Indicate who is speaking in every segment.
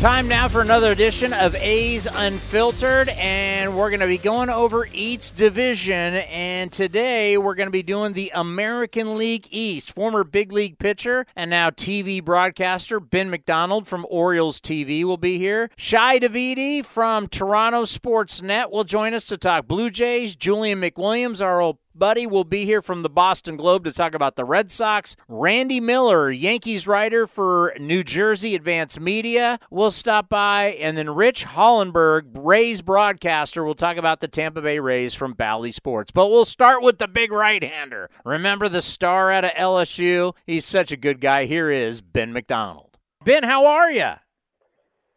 Speaker 1: Time now for another edition of A's Unfiltered, and we're going to be going over each division. And today we're going to be doing the American League East. Former big league pitcher and now TV broadcaster Ben McDonald from Orioles TV will be here. Shi Davidi from Toronto Sportsnet will join us to talk Blue Jays. Julian McWilliams, our old Buddy will be here from the Boston Globe to talk about the Red Sox. Randy Miller, Yankees writer for New Jersey Advance Media, will stop by. And then Rich Hollenberg, Rays broadcaster, will talk about the Tampa Bay Rays from Bally Sports. But we'll start with the big right hander. Remember the star out of LSU? He's such a good guy. Here is Ben McDonald. Ben, how are you?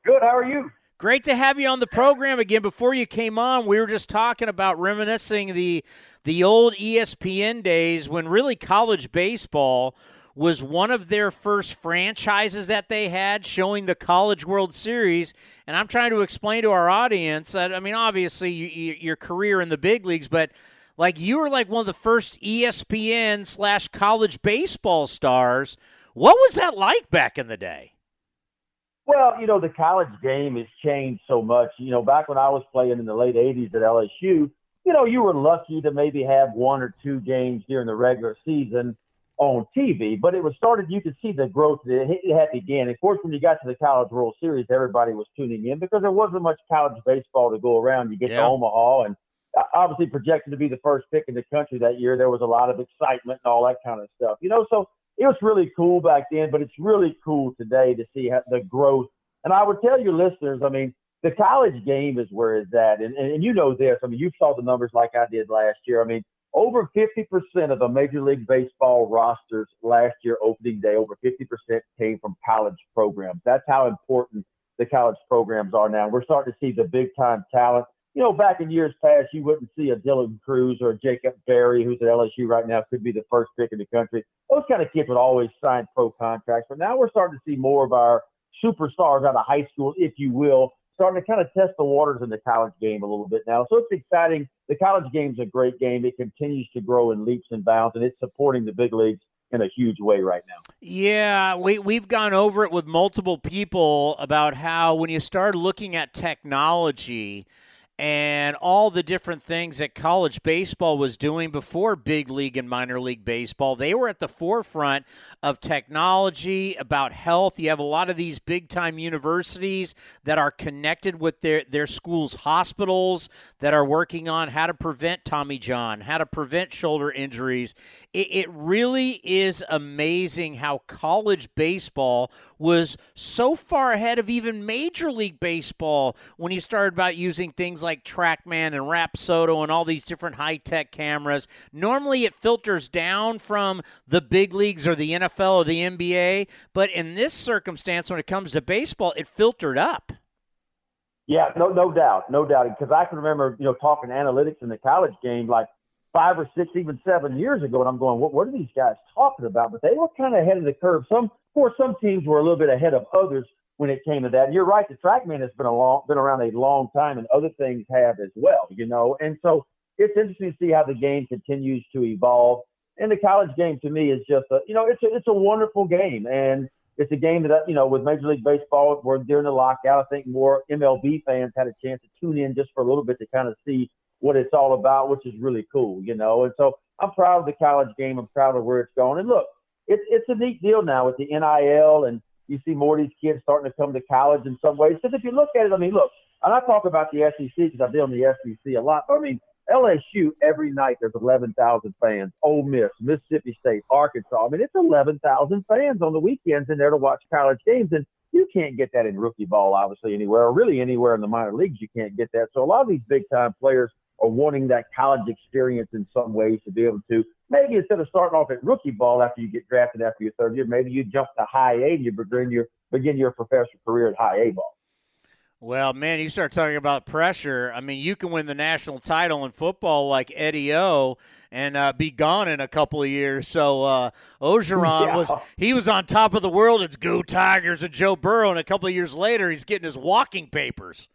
Speaker 2: Good. How are you?
Speaker 1: Great to have you on the program again. Before you came on, we were just talking about reminiscing the the old ESPN days when really college baseball was one of their first franchises that they had showing the College World Series. And I'm trying to explain to our audience that, I mean, obviously, you, you, your career in the big leagues, but like you were like one of the first ESPN slash college baseball stars. What was that like back in the day?
Speaker 2: Well, you know, the college game has changed so much. You know, back when I was playing in the late 80s at LSU, you know, you were lucky to maybe have one or two games during the regular season on TV, but it was started. You could see the growth that it had began. Of course, when you got to the College World Series, everybody was tuning in because there wasn't much college baseball to go around. You get yeah. to Omaha, and uh, obviously projected to be the first pick in the country that year. There was a lot of excitement and all that kind of stuff. You know, so it was really cool back then, but it's really cool today to see how the growth. And I would tell your listeners, I mean, the college game is where it's at. And, and, and you know this. I mean, you saw the numbers like I did last year. I mean, over 50% of the Major League Baseball rosters last year, opening day, over 50% came from college programs. That's how important the college programs are now. We're starting to see the big time talent. You know, back in years past, you wouldn't see a Dylan Crews or a Jacob Berry, who's at LSU right now, could be the first pick in the country. Those kind of kids would always sign pro contracts. But now we're starting to see more of our superstars out of high school, if you will, starting to kind of test the waters in the college game a little bit now. So it's exciting. The college game's a great game. It continues to grow in leaps and bounds, and it's supporting the big leagues in a huge way right now.
Speaker 1: Yeah, we we've gone over it with multiple people about how when you start looking at technology and all the different things that college baseball was doing before big league and minor league baseball. They were at the forefront of technology, about health. You have a lot of these big time universities that are connected with their, their schools' hospitals that are working on how to prevent Tommy John, how to prevent shoulder injuries. It, it really is amazing how college baseball was so far ahead of even Major League Baseball when you started about using things like TrackMan and Rapsodo and all these different high tech cameras. Normally it filters down from the big leagues or the NFL or the NBA, but in this circumstance, when it comes to baseball, it filtered up.
Speaker 2: Yeah, no, no doubt, no doubt. Because I can remember, you know, talking analytics in the college game like five or six, even seven years ago, and I'm going, what, what are these guys talking about? But they were kind of ahead of the curve. Some, of course, some teams were a little bit ahead of others when it came to that. And you're right, the TrackMan has been a long, been around a long time, and other things have as well, you know. And so it's interesting to see how the game continues to evolve. And the college game to me is just a, you know, it's a, it's a wonderful game, and it's a game that uh, you know with Major League Baseball, we're during the lockout. I think more MLB fans had a chance to tune in just for a little bit to kind of see what it's all about, which is really cool, you know. And so I'm proud of the college game. I'm proud of where it's going. And look, it's it's a neat deal now with the NIL and You see more of these kids starting to come to college in some ways. Because if you look at it, I mean, look, and I talk about the SEC because I've been on the SEC a lot. But I mean, LSU every night there's 11,000 fans. Ole Miss, Mississippi State, Arkansas. I mean, it's 11,000 fans on the weekends in there to watch college games, and you can't get that in rookie ball, obviously anywhere, or really anywhere in the minor leagues. You can't get that. So a lot of these big time players are wanting that college experience in some ways to be able to maybe instead of starting off at rookie ball after you get drafted after your third year, maybe you jump to high A and you begin your begin your professional career at high A ball.
Speaker 1: Well, man, you start talking about pressure. I mean, you can win the national title in football like Eddie O and uh, be gone in a couple of years. So uh, Orgeron yeah. was he was on top of the world. It's Go Tigers and Joe Burrow, and a couple of years later, he's getting his walking papers.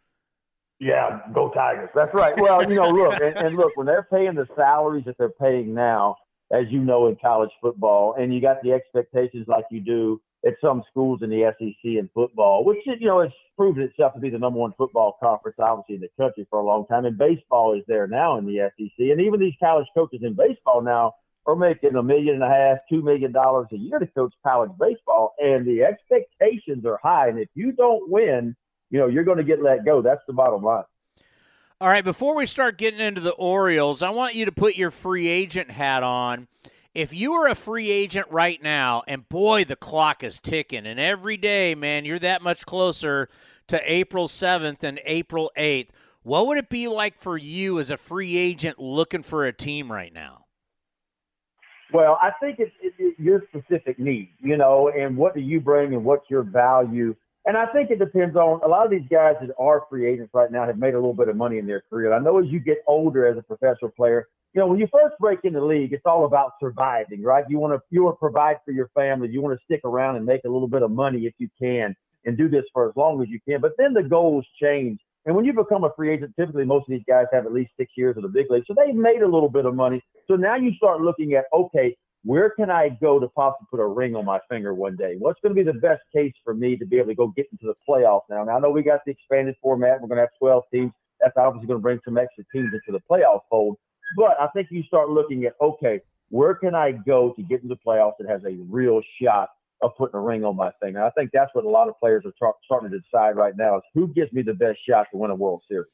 Speaker 2: Yeah, go Tigers. That's right. Well, you know, look, and, and look, when they're paying the salaries that they're paying now, as you know, in college football, and you got the expectations like you do at some schools in the SEC in football, which you know has proven itself to be the number one football conference, obviously in the country for a long time. And baseball is there now in the SEC, and even these college coaches in baseball now are making a million and a half, two million dollars a year to coach college baseball, and the expectations are high. And if you don't win, you know you're going to get let go. That's the bottom line.
Speaker 1: All right, before we start getting into the Orioles, I want you to put your free agent hat on if you were a free agent right now, and boy, the clock is ticking, and every day, man, you're that much closer to April 7th and April 8th, what would it be like for you as a free agent looking for a team right now?
Speaker 2: Well, I think it's, it's your specific need, you know, and what do you bring and what's your value. And I think it depends on a lot of these guys that are free agents right now have made a little bit of money in their career. I know as you get older as a professional player, you know, when you first break in the league, it's all about surviving, right? You want to you want to provide for your family. You want to stick around and make a little bit of money if you can, and do this for as long as you can. But then the goals change, and when you become a free agent, typically most of these guys have at least six years of the big league, so they've made a little bit of money. So now you start looking at, okay, where can I go to possibly put a ring on my finger one day? What's going to be the best case for me to be able to go get into the playoffs now? Now I know we got the expanded format. We're going to have 12 teams. That's obviously going to bring some extra teams into the playoff fold. But I think you start looking at okay, where can I go to get into the playoffs that has a real shot of putting a ring on my finger? I think that's what a lot of players are tra- starting to decide right now is who gives me the best shot to win a World Series.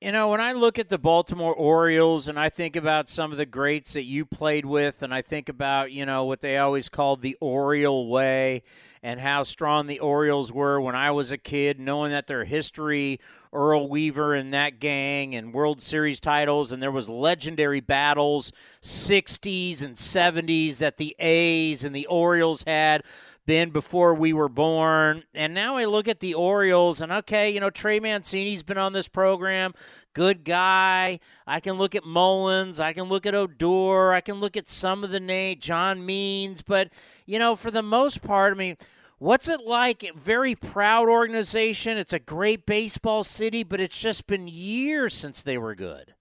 Speaker 1: You know, when I look at the Baltimore Orioles and I think about some of the greats that you played with, and I think about, you know, what they always called the Oriole way and how strong the Orioles were when I was a kid, knowing that their history, Earl Weaver and that gang, and World Series titles, and there was legendary battles, 60s and 70s that the A's and the Orioles had been before we were born. And now I look at the Orioles and okay, you know, Trey Mancini's been on this program. Good guy. I can look at Mullins. I can look at Odor. I can look at some of the name, John Means. But, you know, for the most part, I mean, What's it like? Very proud organization. It's a great baseball city, but it's just been years since they were good.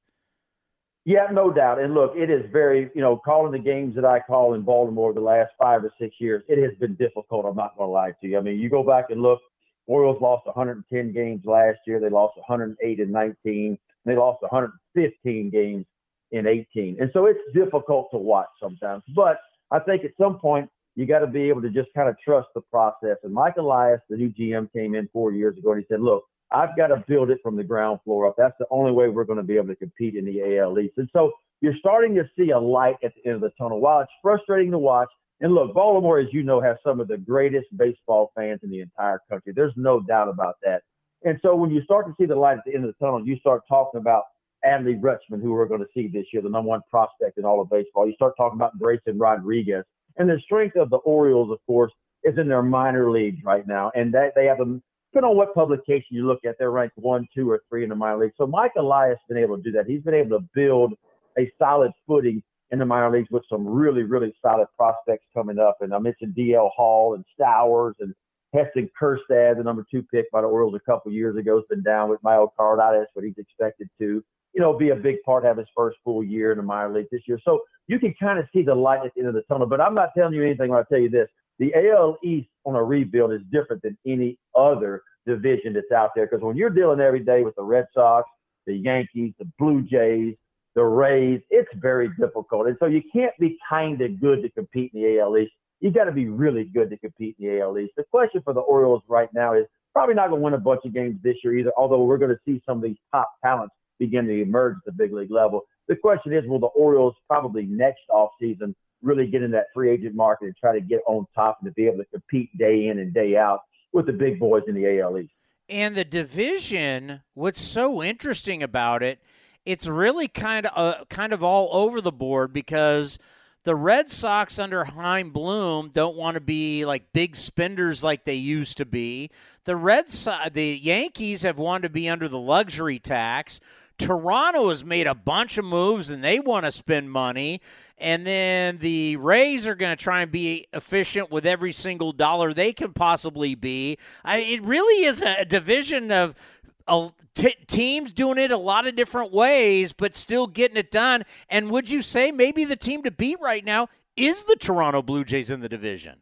Speaker 2: Yeah, no doubt. And look, it is very, you know, calling the games that I call in Baltimore the last five or six years, it has been difficult. I'm not going to lie to you. I mean, you go back and look, Orioles lost 110 games last year. They lost 108 in 19. They lost 115 games in 18. And so it's difficult to watch sometimes. But I think at some point, you got to be able to just kind of trust the process. And Mike Elias, the new GM, came in four years ago and he said, look, I've got to build it from the ground floor up. That's the only way we're going to be able to compete in the AL East. And so you're starting to see a light at the end of the tunnel. While it's frustrating to watch, and look, Baltimore, as you know, has some of the greatest baseball fans in the entire country. There's no doubt about that. And so when you start to see the light at the end of the tunnel, you start talking about Adley Rutschman, who we're going to see this year, the number one prospect in all of baseball. You start talking about Grayson Rodriguez. And the strength of the Orioles, of course, is in their minor leagues right now. And that they have a depending on what publication you look at, they're ranked one, two, or three in the minor leagues. So Mike Elias has been able to do that. He's been able to build a solid footing in the minor leagues with some really, really solid prospects coming up. And I mentioned DL Hall and Stowers and Heston Kjerstad, the number two pick by the Orioles a couple years ago, has been down with myocarditis, but he's expected to, you know, be a big part, have his first full year in the minor league this year. So you can kind of see the light at the end of the tunnel. But I'm not telling you anything when I tell you this. The AL East on a rebuild is different than any other division that's out there because when you're dealing every day with the Red Sox, the Yankees, the Blue Jays, the Rays, it's very difficult. And so you can't be kind of good to compete in the AL East. you got to be really good to compete in the AL East. The question for the Orioles right now is probably not going to win a bunch of games this year either, although we're going to see some of these top talents begin to emerge at the big league level. The question is, will the Orioles probably next offseason really get in that free agent market and try to get on top and to be able to compete day in and day out with the big boys in the AL East?
Speaker 1: And the division, what's so interesting about it, it's really kind of uh, kind of all over the board because the Red Sox under Chaim Bloom don't want to be like big spenders like they used to be. The Red so- the Yankees have wanted to be under the luxury tax. Toronto has made a bunch of moves and they want to spend money. And then the Rays are going to try and be efficient with every single dollar they can possibly be. I, it really is a division of teams doing it a lot of different ways, but still getting it done. And would you say maybe the team to beat right now is the Toronto Blue Jays in the division?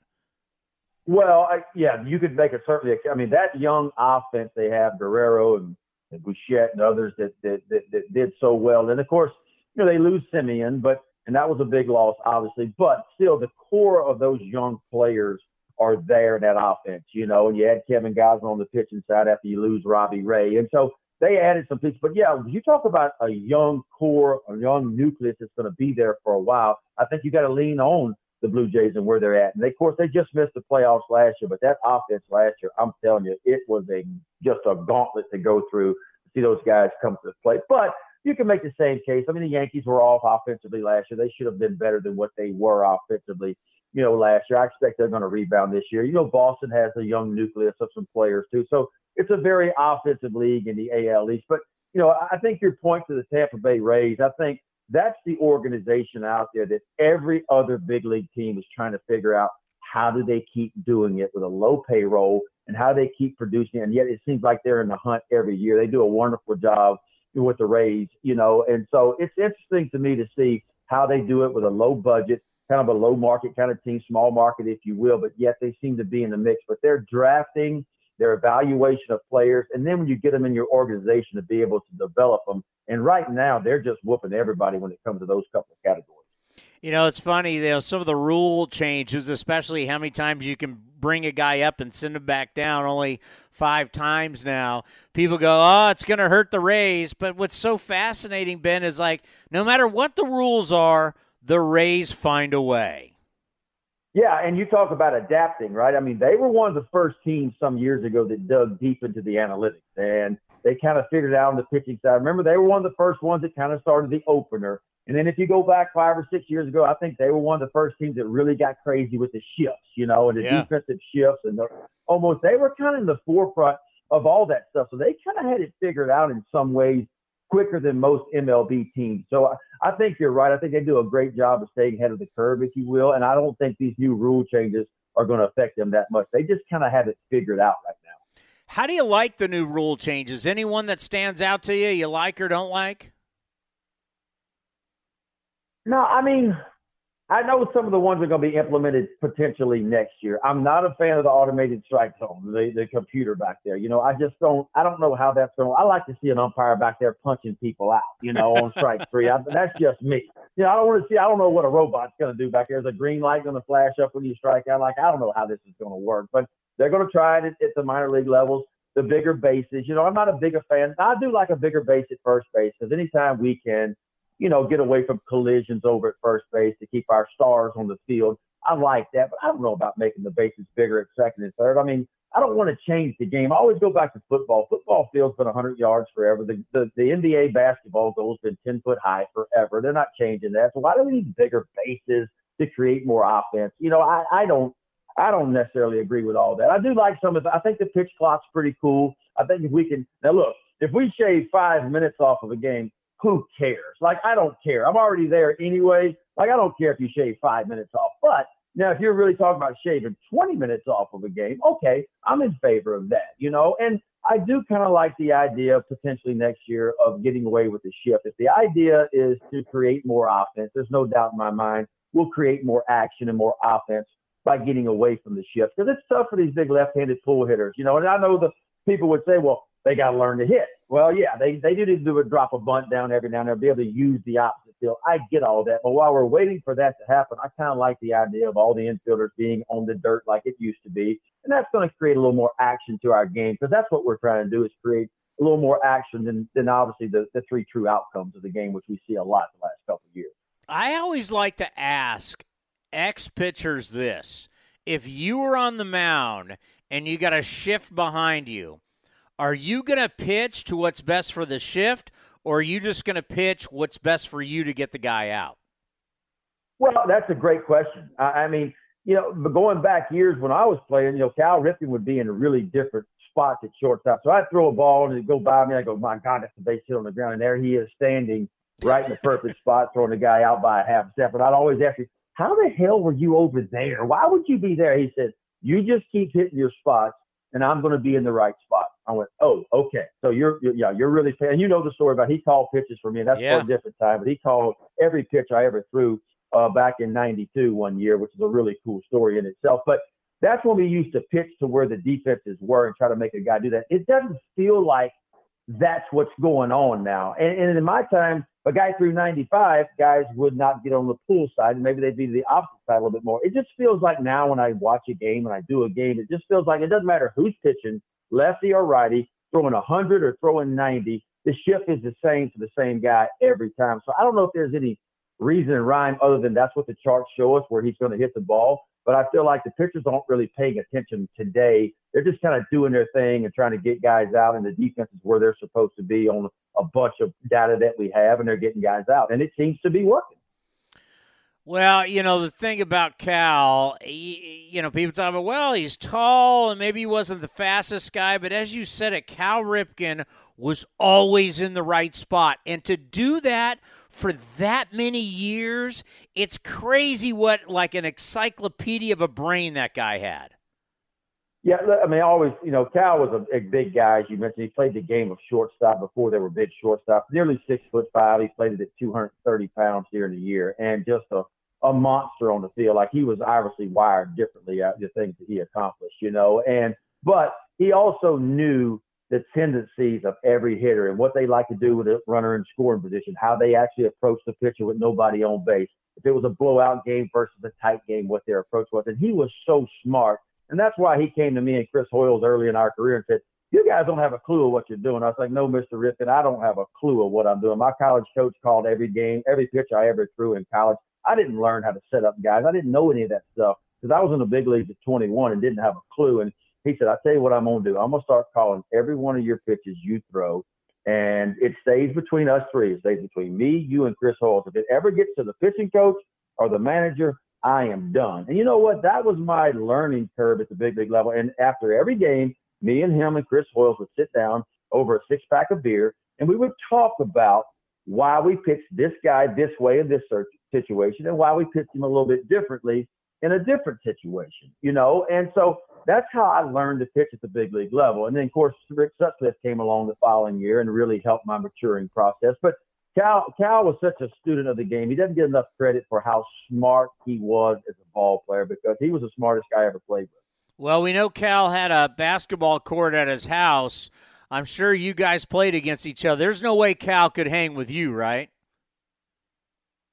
Speaker 2: Well, I, yeah, you could make a certainly. I mean, that young offense they have, Guerrero and, and Bichette and others that, that that, that did so well. And of course, you know they lose Semien, but and that was a big loss, obviously. But still, the core of those young players are there in that offense, you know. And you had Kevin Gausman on the pitching side after you lose Robbie Ray, and so they added some pieces. But yeah, you talk about a young core, a young nucleus that's going to be there for a while. I think you got to lean on the Blue Jays and where they're at. And they, of course, they just missed the playoffs last year, but that offense last year, I'm telling you, it was a just a gauntlet to go through to see those guys come to the plate. But you can make the same case. I mean, the Yankees were off offensively last year. They should have been better than what they were offensively, you know, last year. I expect they're going to rebound this year. You know, Boston has a young nucleus of some players too. So it's a very offensive league in the AL East. But, you know, I think your point to the Tampa Bay Rays, I think that's the organization out there that every other big league team is trying to figure out how do they keep doing it with a low payroll and how they keep producing. And yet it seems like they're in the hunt every year. They do a wonderful job with the Rays, you know. And so it's interesting to me to see how they do it with a low budget, kind of a low market kind of team, small market, if you will, but yet they seem to be in the mix. But they're drafting their evaluation of players, and then when you get them in your organization to be able to develop them. And right now, they're just whooping everybody when it comes to those couple of categories.
Speaker 1: You know, it's funny, you know, some of the rule changes, especially how many times you can bring a guy up and send him back down, only five times now. People go, oh, it's going to hurt the Rays. But what's so fascinating, Ben, is like no matter what the rules are, the Rays find a way.
Speaker 2: Yeah, and you talk about adapting, right? I mean, they were one of the first teams some years ago that dug deep into the analytics and they kind of figured it out on the pitching side. Remember, they were one of the first ones that kind of started the opener. And then if you go back five or six years ago, I think they were one of the first teams that really got crazy with the shifts, you know, and the yeah. defensive shifts and the, almost they were kind of in the forefront of all that stuff. So they kind of had it figured out in some ways quicker than most MLB teams. So I, I think you're right. I think they do a great job of staying ahead of the curve, if you will. And I don't think these new rule changes are going to affect them that much. They just kind of have it figured out right now.
Speaker 1: How do you like the new rule changes? Anyone that stands out to you, you like or don't like?
Speaker 2: No, I mean, I know some of the ones are going to be implemented potentially next year. I'm not a fan of the automated strike zone, the, the computer back there. You know, I just don't. I don't know how that's going. I like to see an umpire back there punching people out. You know, on strike three. I, that's just me. You know, I don't want to see. I don't know what a robot's going to do back there. Is a green light going to flash up when you strike out? Like I don't know how this is going to work, but they're going to try it at, at the minor league levels. The bigger bases. You know, I'm not a bigger fan. I do like a bigger base at first base because anytime we can you know, get away from collisions over at first base to keep our stars on the field. I like that, but I don't know about making the bases bigger at second and third. I mean, I don't want to change the game. I always go back to football. Football field's been 100 yards forever. The, the, the NBA basketball goal's been 10 foot high forever. They're not changing that. So why do we need bigger bases to create more offense? You know, I, I don't I don't necessarily agree with all that. I do like some of the, I think the pitch clock's pretty cool. I think if we can now look, if we shave five minutes off of a game, who cares? Like, I don't care. I'm already there anyway. Like, I don't care if you shave five minutes off. But now, if you're really talking about shaving 20 minutes off of a game, okay, I'm in favor of that, you know? And I do kind of like the idea of potentially next year of getting away with the shift. If the idea is to create more offense, there's no doubt in my mind we'll create more action and more offense by getting away from the shift. Because it's tough for these big left-handed pull hitters, you know. And I know the people would say, well, they got to learn to hit. Well, yeah, they, they do need to do a drop a bunt down every now and then, be able to use the opposite field. I get all that. But while we're waiting for that to happen, I kind of like the idea of all the infielders being on the dirt like it used to be. And that's going to create a little more action to our game because that's what we're trying to do is create a little more action than, than obviously the, the three true outcomes of the game, which we see a lot the last couple of years.
Speaker 1: I always like to ask ex pitchers this. If you were on the mound and you got a shift behind you, are you going to pitch to what's best for the shift, or are you just going to pitch what's best for you to get the guy out?
Speaker 2: Well, that's a great question. I, mean, you know, but going back years when I was playing, you know, Cal Ripken would be in a really different spot at shortstop. So I'd throw a ball and it'd go by me. I go, my God, that's the base hit on the ground. And there he is standing right in the perfect spot, throwing the guy out by a half step. And I'd always ask him, how the hell were you over there? Why would you be there? He said, you just keep hitting your spots and I'm going to be in the right spot. I went, oh, okay. So you're, you're yeah, you're really, and you know the story about he called pitches for me. And that's yeah. for a different time, but he called every pitch I ever threw uh, back in 92 one year, which is a really cool story in itself. But that's when we used to pitch to where the defenses were and try to make a guy do that. It doesn't feel like that's what's going on now. And, and in my time, a guy threw 95, guys would not get on the pool side, and maybe they'd be the opposite side a little bit more. It just feels like now when I watch a game and I do a game, it just feels like it doesn't matter who's pitching, lefty or righty, throwing 100 or throwing 90. The shift is the same to the same guy every time. So I don't know if there's any reason rhyme other than that's what the charts show us where he's going to hit the ball. But I feel like the pitchers aren't really paying attention today. They're just kind of doing their thing and trying to get guys out, and the defense is where they're supposed to be on a bunch of data that we have, and they're getting guys out, and it seems to be working.
Speaker 1: Well, you know, the thing about Cal, he, you know, people talk about, well, he's tall and maybe he wasn't the fastest guy, but as you said it, Cal Ripken was always in the right spot. And to do that for that many years, it's crazy what like an encyclopedia of a brain that guy had.
Speaker 2: Yeah, I mean, always, you know, Cal was a, a big guy, as you mentioned. He played the game of shortstop before there were big shortstops. Nearly six foot five. He played it at 230 pounds here in the year, and just a, a monster on the field. Like he was obviously wired differently at the things that he accomplished, you know. And but he also knew the tendencies of every hitter and what they like to do with a runner in scoring position, how they actually approach the pitcher with nobody on base. If it was a blowout game versus a tight game, what their approach was. And he was so smart. And that's why he came to me and Chris Hoiles early in our career and said, You guys don't have a clue of what you're doing. I was like, No, Mr. Ripken, I don't have a clue of what I'm doing. My college coach called every game, every pitch I ever threw in college. I didn't learn how to set up guys. I didn't know any of that stuff because I was in the big leagues at 21 and didn't have a clue. And he said, I tell you what I'm going to do. I'm going to start calling every one of your pitches you throw, and it stays between us three. It stays between me, you, and Chris Hoiles. If it ever gets to the pitching coach or the manager, I am done. And you know what? That was my learning curve at the big league level. And after every game, me and him and Chris Hoiles would sit down over a six pack of beer, and we would talk about why we pitched this guy this way in this situation and why we pitched him a little bit differently in a different situation, you know? And so that's how I learned to pitch at the big league level. And then, of course, Rick Sutcliffe came along the following year and really helped my maturing process. But Cal, Cal was such a student of the game. He doesn't get enough credit for how smart he was as a ball player because he was the smartest guy I ever played with.
Speaker 1: Well, we know Cal had a basketball court at his house. I'm sure you guys played against each other. There's no way Cal could hang with you, right?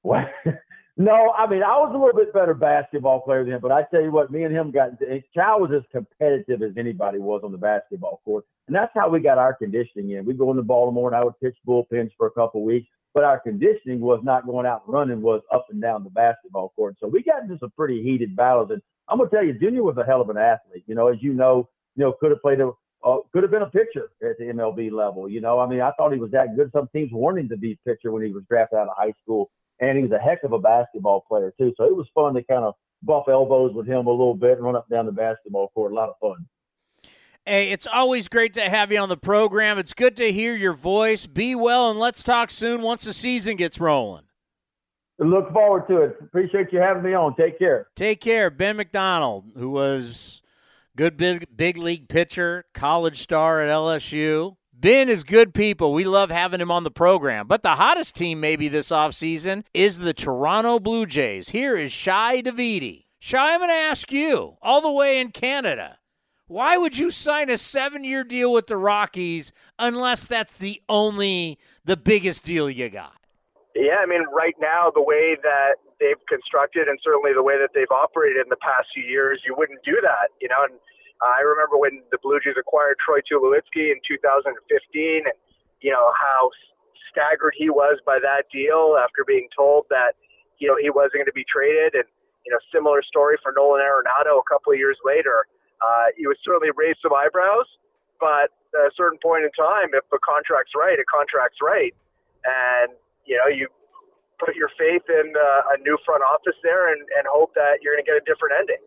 Speaker 2: What? No, I mean I was a little bit better basketball player than him, but I tell you what, me and him got Cal was as competitive as anybody was on the basketball court, and that's how we got our conditioning in. We'd go into Baltimore and I would pitch bullpens for a couple of weeks, but our conditioning was not going out and running, was up and down the basketball court. So we got into some pretty heated battles, and I'm gonna tell you, Junior was a hell of an athlete. You know, as you know, you know, could have played a uh, could have been a pitcher at the MLB level. You know, I mean, I thought he was that good. Some teams wanted him to be pitcher when he was drafted out of high school and he was a heck of a basketball player too. So it was fun to kind of buff elbows with him a little bit and run up and down the basketball court. A lot of fun.
Speaker 1: Hey, it's always great to have you on the program. It's good to hear your voice. Be well, and let's talk soon once the season gets rolling.
Speaker 2: Look forward to it. Appreciate you having me on. Take care.
Speaker 1: Take care. Ben McDonald, who was good big big league pitcher, college star at LSU. Ben is good people. We love having him on the program. But the hottest team maybe this offseason is the Toronto Blue Jays. Here is Shi Davidi. Shi, I'm going to ask you, all the way in Canada, why would you sign a seven year deal with the Rockies unless that's the only, the biggest deal you got?
Speaker 3: Yeah, I mean, right now, the way that they've constructed and certainly the way that they've operated in the past few years, you wouldn't do that, you know. And I remember when the Blue Jays acquired Troy Tulowitzki in 2015, and you know how staggered he was by that deal after being told that you know he wasn't going to be traded, and you know similar story for Nolan Arenado a couple of years later. Uh, he would certainly raise some eyebrows, but at a certain point in time, if a contract's right, a contract's right, and you know you put your faith in uh, a new front office there and, and hope that you're going to get a different ending.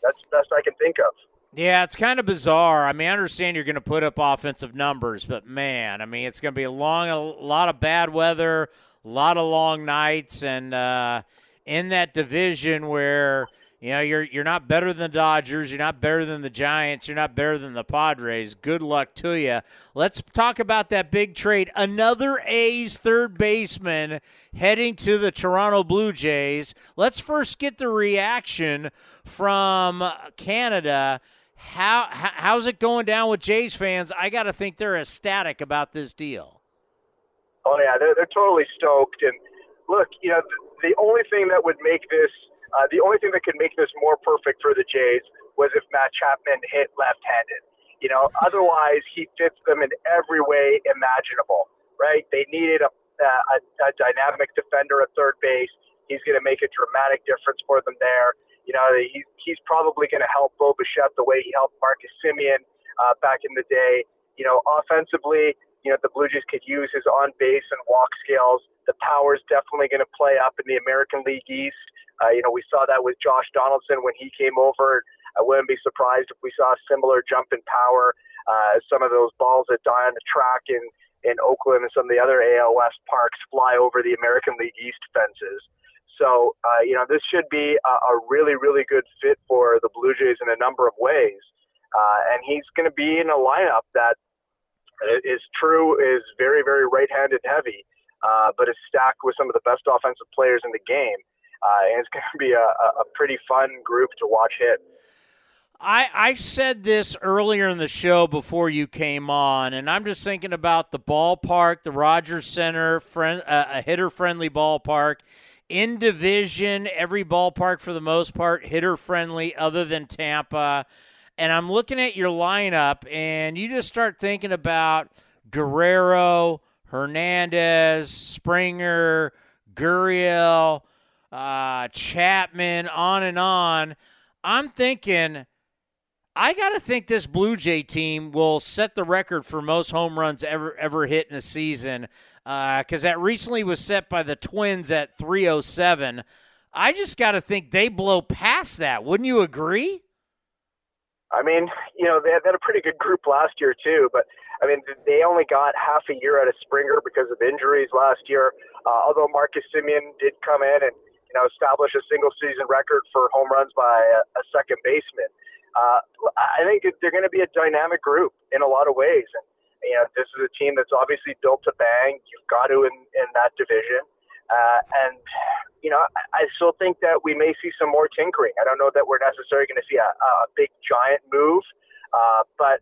Speaker 3: That's the best I can think of.
Speaker 1: Yeah, it's kind of bizarre. I mean, I understand you're going to put up offensive numbers, but man, I mean, it's going to be a long, a lot of bad weather, a lot of long nights, and uh, in that division where you know you're you're not better than the Dodgers, you're not better than the Giants, you're not better than the Padres. Good luck to you. Let's talk about that big trade. Another A's third baseman heading to the Toronto Blue Jays. Let's first get the reaction from Canada how, how's it going down with Jays fans? I got to think they're ecstatic about this deal.
Speaker 3: Oh yeah, they're, they're totally stoked. And look, you know, the, the only thing that would make this, uh, the only thing that could make this more perfect for the Jays was if Matt Chapman hit left-handed. You know, otherwise he fits them in every way imaginable. Right? They needed a, a, a dynamic defender at third base. He's going to make a dramatic difference for them there. You know, he, he's probably going to help Bo Bichette the way he helped Marcus Semien uh, back in the day. You know, offensively, you know, the Blue Jays could use his on base and walk skills. The power's definitely going to play up in the American League East. Uh, you know, we saw that with Josh Donaldson when he came over. I wouldn't be surprised if we saw a similar jump in power. Uh, some of those balls that die on the track in, in Oakland and some of the other AL West parks fly over the American League East fences. So, uh, you know, this should be a, a, really, really good fit for the Blue Jays in a number of ways. Uh, and he's going to be in a lineup that is true, is very, very right handed heavy, uh, but is stacked with some of the best offensive players in the game. Uh, and it's going to be a, a pretty fun group to watch hit.
Speaker 1: I, I said this earlier in the show before you came on, and I'm just thinking about the ballpark, the Rogers Center, friend, uh, a hitter friendly ballpark in division, every ballpark for the most part hitter friendly, other than Tampa. And I'm looking at your lineup, and you just start thinking about Guerrero, Hernandez, Springer, Gurriel, uh, Chapman, on and on. I'm thinking, I got to think this Blue Jay team will set the record for most home runs ever ever hit in a season because uh, that recently was set by the Twins at 307. I just got to think they blow past that. Wouldn't you agree?
Speaker 3: I mean, you know, they had, a pretty good group last year too, but I mean, they only got half a year out of Springer because of injuries last year. Uh, although Marcus Semien did come in and you know establish a single season record for home runs by a, a second baseman. Uh, I think they're going to be a dynamic group in a lot of ways, and you know, this is a team that's obviously built to bang. You've got to in, in that division. Uh, and, you know, I, I still think that we may see some more tinkering. I don't know that we're necessarily going to see a, a big giant move, uh, but,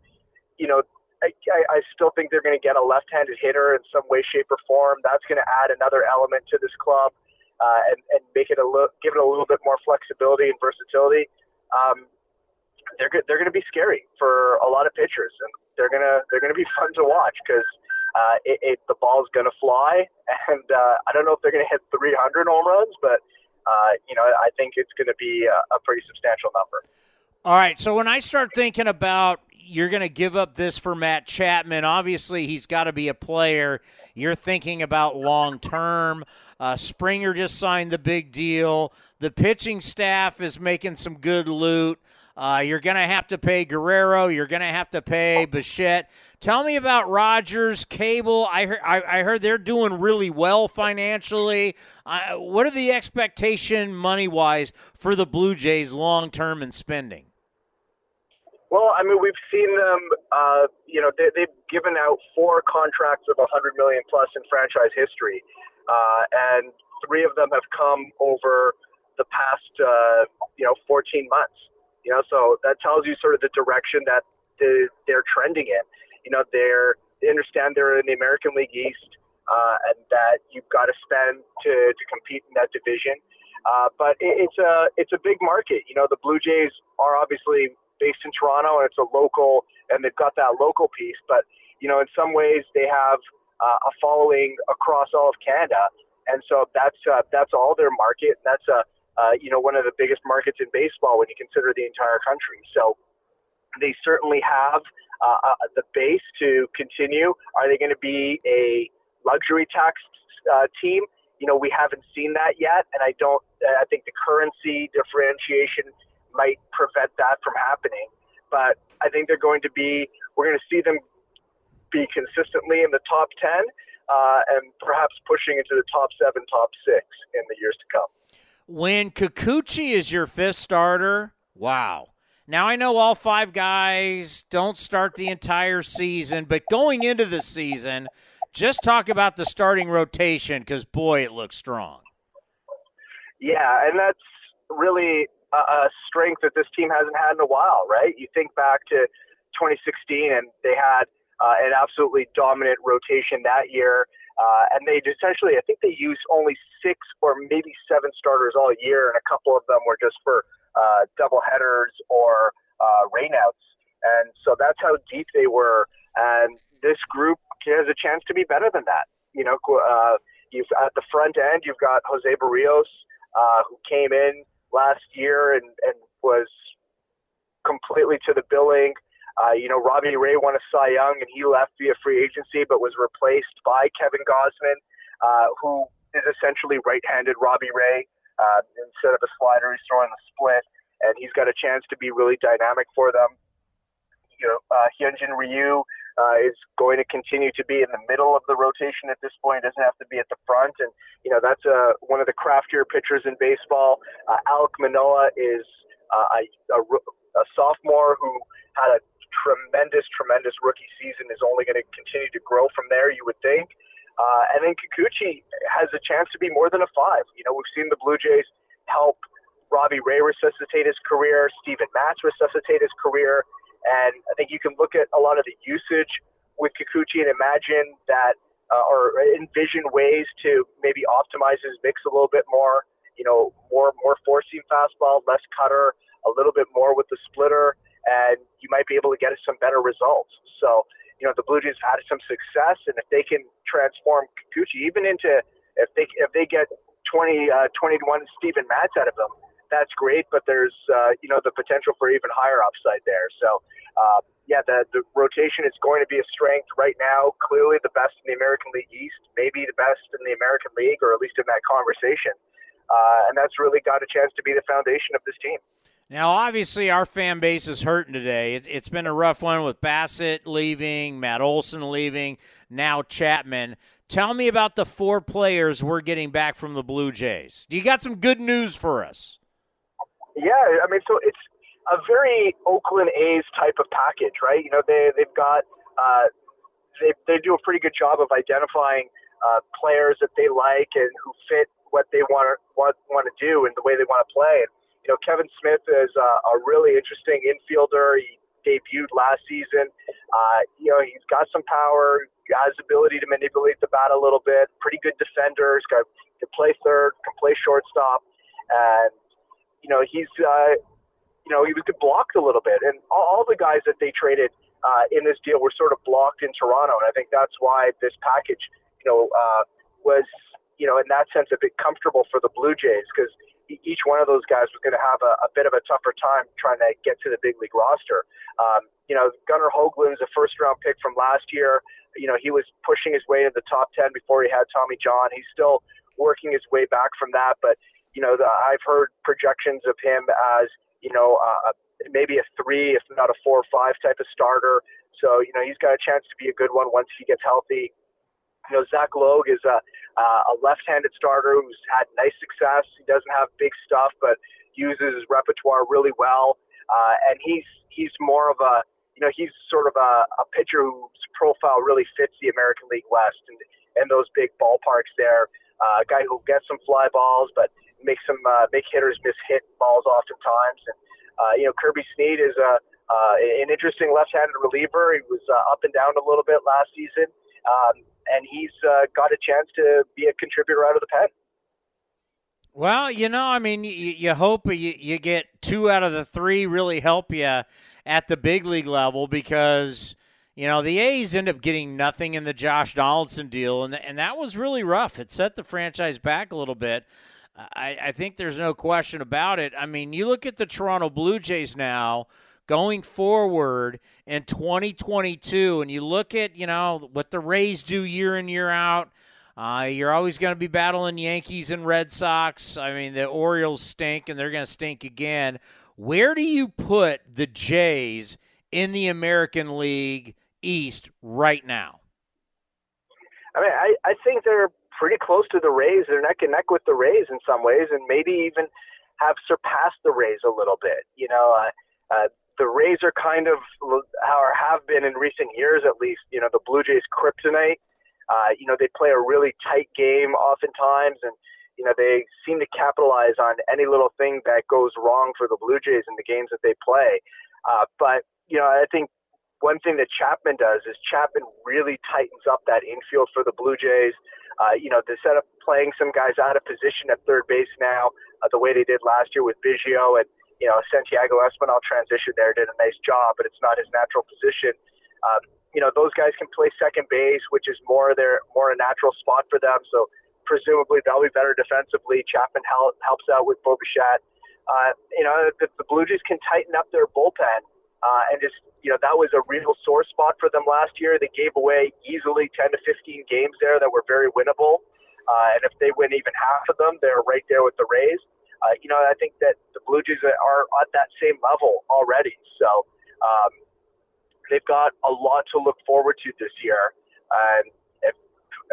Speaker 3: you know, I, I still think they're going to get a left-handed hitter in some way, shape, or form. That's going to add another element to this club uh, and, and make it a little, give it a little bit more flexibility and versatility. Um, they're they're going to be scary for a lot of pitchers, and they're gonna they're gonna be fun to watch because uh, it, it, the ball's gonna fly, and uh, I don't know if they're gonna hit 300 home runs, but uh, you know I think it's gonna be a, a pretty substantial number.
Speaker 1: All right, so when I start thinking about you're going to give up this for Matt Chapman. Obviously, he's got to be a player. You're thinking about long term. Uh, Springer just signed the big deal. The pitching staff is making some good loot. Uh, you're going to have to pay Guerrero. You're going to have to pay Bichette. Tell me about Rogers Cable. I heard, I, I heard they're doing really well financially. Uh, what are the expectation money wise for the Blue Jays long term in spending?
Speaker 3: Well, I mean, we've seen them. Uh, you know, they, have given out four contracts of 100 million plus in franchise history, uh, and three of them have come over the past, uh, you know, 14 months. You know, so that tells you sort of the direction that the, they're trending in. You know, they're they understand they're in the American League East. uh, and that you've got to spend to, to compete in that division. Uh, but it, it's a it's a big market. You know, the Blue Jays are obviously based in Toronto, and it's a local, and they've got that local piece. But you know, in some ways, they have uh, a following across all of Canada, and so that's uh, that's all their market. And that's a uh, you know one of the biggest markets in baseball when you consider the entire country. So they certainly have uh, uh, the base to continue. Are they going to be a luxury tax uh, team? You know, we haven't seen that yet, and I don't. I think the currency differentiation might prevent that from happening. But I think they're going to be. We're going to see them be consistently in the top ten, uh, and perhaps pushing into the top seven, top six in the years to come.
Speaker 1: When Kikuchi is your fifth starter, wow. Now I know all five guys don't start the entire season, but going into the season, just talk about the starting rotation because boy, it looks strong.
Speaker 3: Yeah, and that's really a, strength that this team hasn't had in a while, right? You think back to 2016, and they had uh, an absolutely dominant rotation that year. Uh, and they essentially, I think they used only six or maybe seven starters all year, and a couple of them were just for uh, double headers or uh, rainouts. And so that's how deep they were. And this group has a chance to be better than that. You know, uh, you've at the front end, you've got Jose Berrios, uh, who came in last year and, and was completely to the billing. Uh, you know, Robbie Ray won a Cy Young and he left via free agency, but was replaced by Kevin Gausman, uh, who is essentially right-handed Robbie Ray. Uh, instead of a slider, he's throwing the split, and he's got a chance to be really dynamic for them. You know, uh, Hyunjin Ryu uh, is going to continue to be in the middle of the rotation at this point. Doesn't have to be at the front, and you know that's uh, one of the craftier pitchers in baseball. Uh, Alek Manoah is uh, a, a, a sophomore who had a tremendous, tremendous rookie season. Is only going to continue to grow from there. You would think. Uh, and then Kikuchi has a chance to be more than a five. You know, we've seen the Blue Jays help Robbie Ray resuscitate his career, Steven Matz resuscitate his career, and I think you can look at a lot of the usage with Kikuchi and imagine that, uh, or envision ways to maybe optimize his mix a little bit more. You know, more more four seam fastball, less cutter, a little bit more with the splitter, and you might be able to get some better results. So you know the Blue Jays had some success, and if they can transform Kikuchi even into if they if they get 20 uh, 21 Steven Matz out of them, that's great. But there's uh, you know the potential for even higher upside there. So uh, yeah, the the rotation is going to be a strength right now. Clearly the best in the American League East, maybe the best in the American League, or at least in that conversation. Uh, and that's really got a chance to be the foundation of this team.
Speaker 1: Now, obviously, our fan base is hurting today. It's, it's been a rough one with Bassitt leaving, Matt Olson leaving, now Chapman. Tell me about the four players we're getting back from the Blue Jays. Do you got some good news for us.
Speaker 3: Yeah, I mean, so it's a very Oakland A's type of package, right? You know, they they've got uh, they they do a pretty good job of identifying uh, players that they like and who fit what they want want want to do and the way they want to play. And you know, Kevin Smith is a, a really interesting infielder. He debuted last season. Uh, you know, he's got some power, has ability to manipulate the bat a little bit. Pretty good defender. He's got can play third, can play shortstop, and you know he's uh, you know he was blocked a little bit. And all, all the guys that they traded uh, in this deal were sort of blocked in Toronto, and I think that's why this package, you know, uh, was you know in that sense a bit comfortable for the Blue Jays because each one of those guys was going to have a, a, bit of a tougher time trying to get to the big league roster. Um, you know, Gunnar Hoglund is a first round pick from last year. You know, he was pushing his way to the top 10 before he had Tommy John. He's still working his way back from that. But, you know, the, I've heard projections of him as, you know, uh, maybe a three, if not a four or five type of starter. So, you know, he's got a chance to be a good one once he gets healthy. You know, Zach Logue is a, uh, a left-handed starter who's had nice success. He doesn't have big stuff, but uses his repertoire really well. Uh, and he's he's more of a you know he's sort of a, a pitcher whose profile really fits the American League West and and those big ballparks there. Uh, a guy who gets some fly balls, but makes some uh, make hitters miss hit balls oftentimes. And uh, you know Kirby Snead is a uh, an interesting left-handed reliever. He was uh, up and down a little bit last season. Um, and he's uh, got a chance to be a contributor out of the pen.
Speaker 1: Well, you know, I mean, you, you hope you, you get two out of the three really help you at the big league level because you know the A's end up getting nothing in the Josh Donaldson deal, and and that was really rough. It set the franchise back a little bit. I, I think there's no question about it. I mean, you look at the Toronto Blue Jays now going forward in 2022, and you look at you know what the Rays do year in year out. Uh, you're always going to be battling Yankees and Red Sox. I mean, the Orioles stink, and they're going to stink again. Where do you put the Jays in the American League East right now?
Speaker 3: I mean, I, I think they're pretty close to the Rays. They're neck and neck with the Rays in some ways, and maybe even have surpassed the Rays a little bit. You know, uh, uh, the Rays are kind of, or have been in recent years at least, you know, the Blue Jays' kryptonite. Uh, you know, they play a really tight game oftentimes, and you know they seem to capitalize on any little thing that goes wrong for the Blue Jays in the games that they play. Uh, but you know, I think one thing that Chapman does is Chapman really tightens up that infield for the Blue Jays. Uh, you know, they set up playing some guys out of position at third base now, uh, the way they did last year with Biggio and you know Santiago Espinal transition there did a nice job, but it's not his natural position. Um, you know, those guys can play second base, which is more their more a natural spot for them. So presumably they'll be better defensively. Chapman help, helps out with Bo Bichette. Uh, you know, the, the Blue Jays can tighten up their bullpen. Uh, and just, you know, that was a real sore spot for them last year. They gave away easily 10 to 15 games there that were very winnable. Uh, and if they win even half of them, they're right there with the Rays. Uh, you know, I think that the Blue Jays are at that same level already. So, um, they've got a lot to look forward to this year. And if,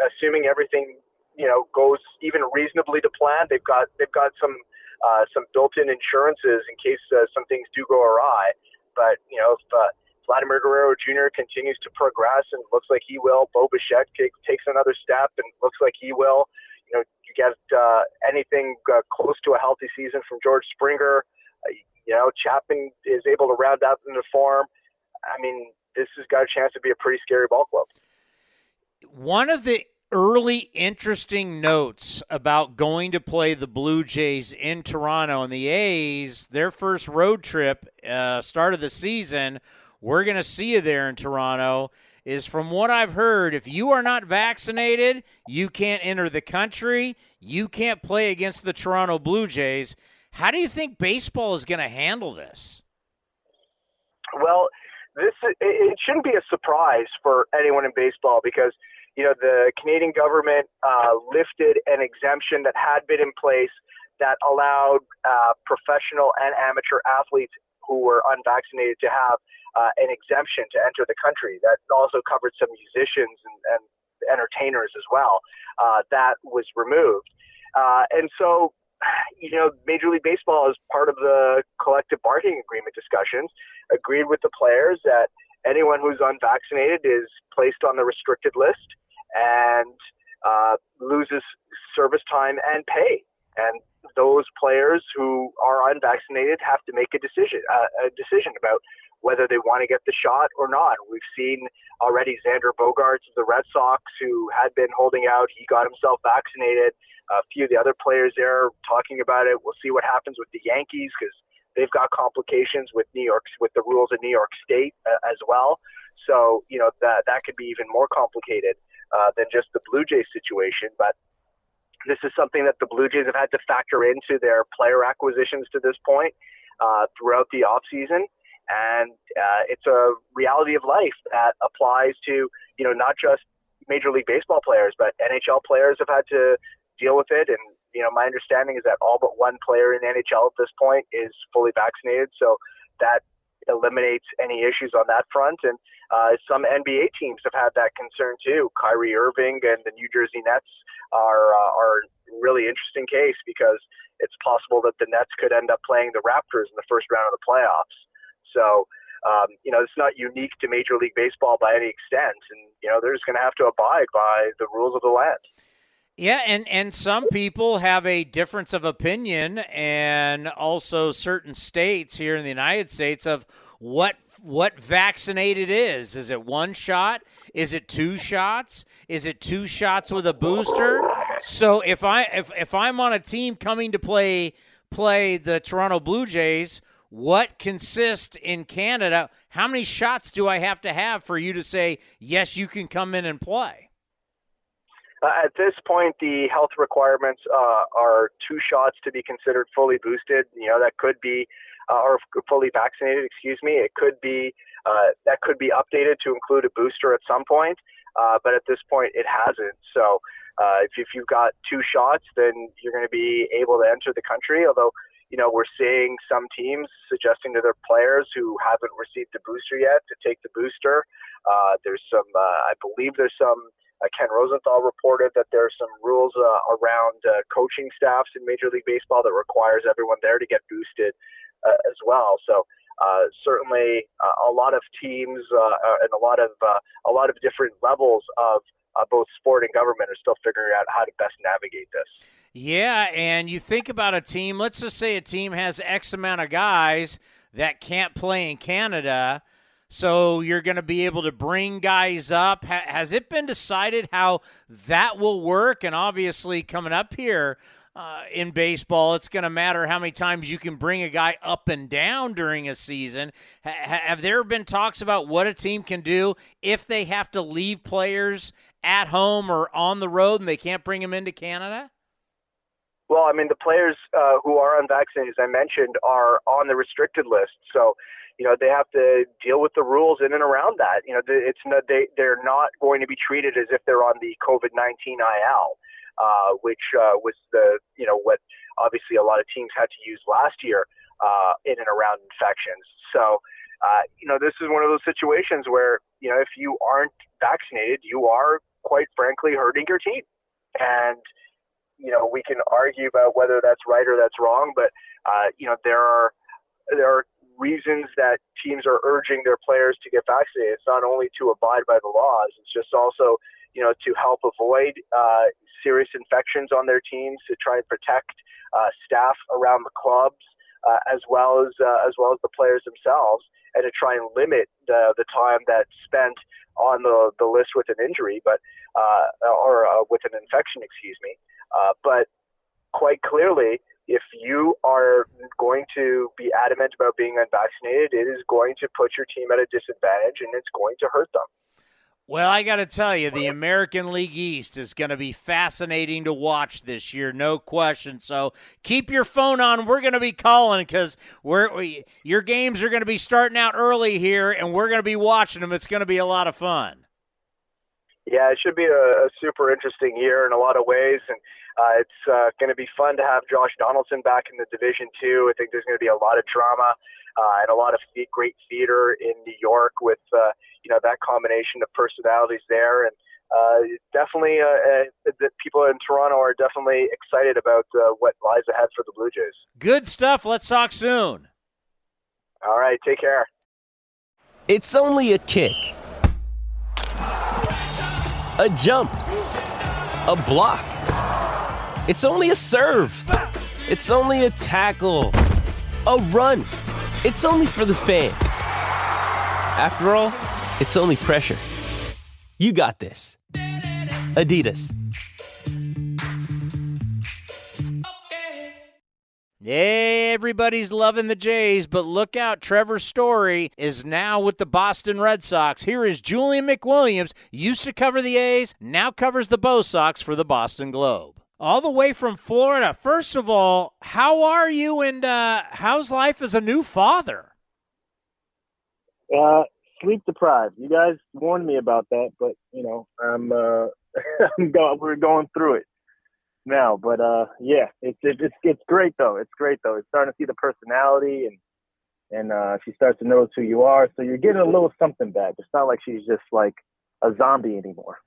Speaker 3: assuming everything you know goes even reasonably to plan, they've got they've got some uh, some built-in insurances in case uh, some things do go awry. But you know if uh, Vladimir Guerrero Jr. continues to progress and looks like he will, Bo Bichette takes another step and looks like he will. You get uh, anything uh, close to a healthy season from George Springer. Uh, you know, Chapman is able to round out into form. I mean, this has got a chance to be a pretty scary ball club.
Speaker 1: One of the early interesting notes about going to play the Blue Jays in Toronto and the A's, their first road trip, uh, start of the season. We're going to see you there in Toronto. Is from what I've heard, if you are not vaccinated, you can't enter the country. You can't play against the Toronto Blue Jays. How do you think baseball is going to handle this?
Speaker 3: Well, this it shouldn't be a surprise for anyone in baseball because you know the Canadian government uh, lifted an exemption that had been in place that allowed uh, professional and amateur athletes who were unvaccinated to have uh, an exemption to enter the country. That also covered some musicians and, and entertainers as well. Uh, that was removed, uh, and so you know, Major League Baseball, as part of the collective bargaining agreement discussions, agreed with the players that anyone who's unvaccinated is placed on the restricted list and uh, loses service time and pay. And those players who are unvaccinated have to make a decision, uh, a decision about whether they want to get the shot or not. We've seen already Xander Bogaerts of the Red Sox, who had been holding out. He got himself vaccinated a few of the other players there talking about it. We'll see what happens with the Yankees because they've got complications with New York with the rules of New York State uh, as well. So you know that that could be even more complicated uh, than just the Blue Jays situation. But this is something that the Blue Jays have had to factor into their player acquisitions to this point uh, throughout the off season. And uh, it's a reality of life that applies to, you know, not just Major League Baseball players, but NHL players have had to deal with it. And you know, my understanding is that all but one player in the NHL at this point is fully vaccinated, so that eliminates any issues on that front. And uh, some NBA teams have had that concern too. Kyrie Irving and the New Jersey Nets are uh, are really interesting case because it's possible that the Nets could end up playing the Raptors in the first round of the playoffs. So. Um, you know, it's not unique to Major League Baseball by any extent, and you know they're just going to have to abide by the rules of the land.
Speaker 1: Yeah, and, and some people have a difference of opinion, and also certain states here in the United States of what what vaccinated is. Is it one shot? Is it two shots? Is it two shots with a booster? So if I if if I'm on a team coming to play play the Toronto Blue Jays, what consists in Canada? How many shots do I have to have for you to say yes, you can come in and play?
Speaker 3: Uh, at this point, the health requirements uh, are two shots to be considered fully boosted. You know that could be uh, or fully vaccinated. Excuse me. It could be uh, that could be updated to include a booster at some point, uh, but at this point, it hasn't. So. Uh, if, if you've got two shots, then you're going to be able to enter the country. Although you know, we're seeing some teams suggesting to their players who haven't received the booster yet to take the booster. Uh, there's some, uh, I believe there's some, uh, Ken Rosenthal reported that there's some rules uh, around uh, coaching staffs in Major League Baseball that requires everyone there to get boosted uh, as well. So Uh, certainly uh, a lot of teams uh, and a lot of a lot of different levels of both sport and government are still figuring out how to best navigate this.
Speaker 1: Yeah, and you think about a team, let's just say a team has X amount of guys that can't play in Canada. So you're going to be able to bring guys up. has it been decided how that will work? And obviously, coming up here uh, in baseball, it's going to matter how many times you can bring a guy up and down during a season. have there been talks about what a team can do if they have to leave players at home or on the road and they can't bring them into Canada?
Speaker 3: Well, I mean, the players uh, who are unvaccinated, as I mentioned, are on the restricted list. So, you know, they have to deal with the rules in and around that. You know, it's not, they they're not going to be treated as if they're on the COVID nineteen IL, uh, which uh, was the you know what obviously a lot of teams had to use last year uh, in and around infections. So, uh, you know, this is one of those situations where you know if you aren't vaccinated, you are quite frankly hurting your team, and you know, we can argue about whether that's right or that's wrong, but uh, you know, there are there are reasons that teams are urging their players to get vaccinated. It's not only to abide by the laws; it's just also you know to help avoid uh, serious infections on their teams, to try and protect uh, staff around the clubs, uh, as well as uh, as well as the players themselves, and to try and limit the the time that's spent on the the list with an injury, but uh, or uh, with an infection, excuse me. But quite clearly, if you are going to be adamant about being unvaccinated, it is going to put your team at a disadvantage and it's going to hurt them.
Speaker 1: Well, I got to tell you, the American League East is going to be fascinating to watch this year, no question. So keep your phone on. We're going to be calling because we're we, your games are going to be starting out early here, and we're going to be watching them. It's going to be a lot of fun.
Speaker 3: Yeah, it should be a, a super interesting year in a lot of ways, and uh, it's uh, going to be fun to have Josh Donaldson back in the Division too. I think there's going to be a lot of drama uh, and a lot of great theater in New York with uh, you know that combination of personalities there, and uh, definitely uh, uh, the people in Toronto are definitely excited about uh, what lies ahead for the Blue Jays.
Speaker 1: Good stuff. Let's talk soon.
Speaker 3: All right, take care.
Speaker 4: It's only a kick a jump, a block. It's only a serve. It's only a tackle, a run. It's only for the fans. After all, it's only pressure. You got this. Adidas.
Speaker 1: Hey, everybody's loving the Jays, but look out. Trevor Story is now with the Boston Red Sox. Here is Julian McWilliams, used to cover the A's, now covers the Bo Sox for the Boston Globe. All the way from Florida. First of all, how are you and uh, how's life as a new father?
Speaker 5: Uh, sleep deprived. You guys warned me about that, but you know, I'm uh, I'm we're going through it now. But uh, yeah, it's it's it's great though. It's great though. It's starting to see the personality and and uh, she starts to notice who you are. So you're getting a little something back. It's not like she's just like a zombie anymore.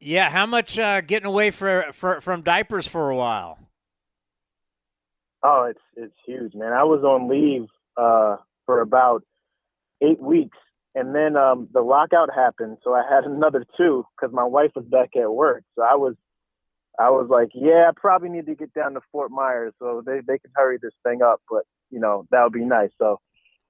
Speaker 1: Yeah, how much uh, getting away for, for from diapers for a while?
Speaker 5: Oh, it's it's huge, man. I was on leave uh, for about eight weeks, and then um, the lockout happened, so I had another two because my wife was back at work. So I was I was like, yeah, I probably need to get down to Fort Myers so they, they can hurry this thing up, but you know, that would be nice. So,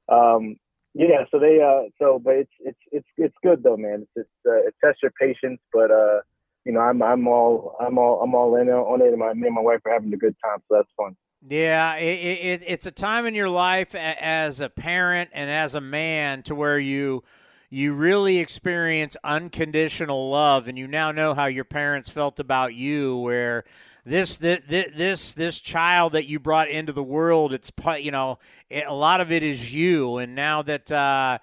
Speaker 5: um, Yeah, so they uh so but it's it's it's it's good though, man. It's it's uh, it tests your patience, but uh you know I'm I'm all I'm all I'm all in on it, and my me and my wife are having a good time, so that's fun.
Speaker 1: Yeah, it, it, it's a time in your life as a parent and as a man to where you you really experience unconditional love, and you now know how your parents felt about you, where this this this this child that you brought into the world it's you know it, a lot of it is you and now that uh,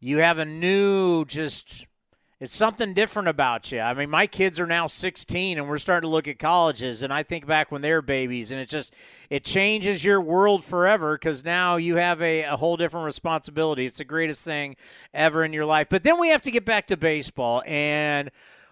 Speaker 1: you have a new just it's something different about you. I mean, my kids are now 16 and we're starting to look at colleges and I think back when they were babies and it just it changes your world forever cuz now you have a, a whole different responsibility. It's the greatest thing ever in your life. But then we have to get back to baseball and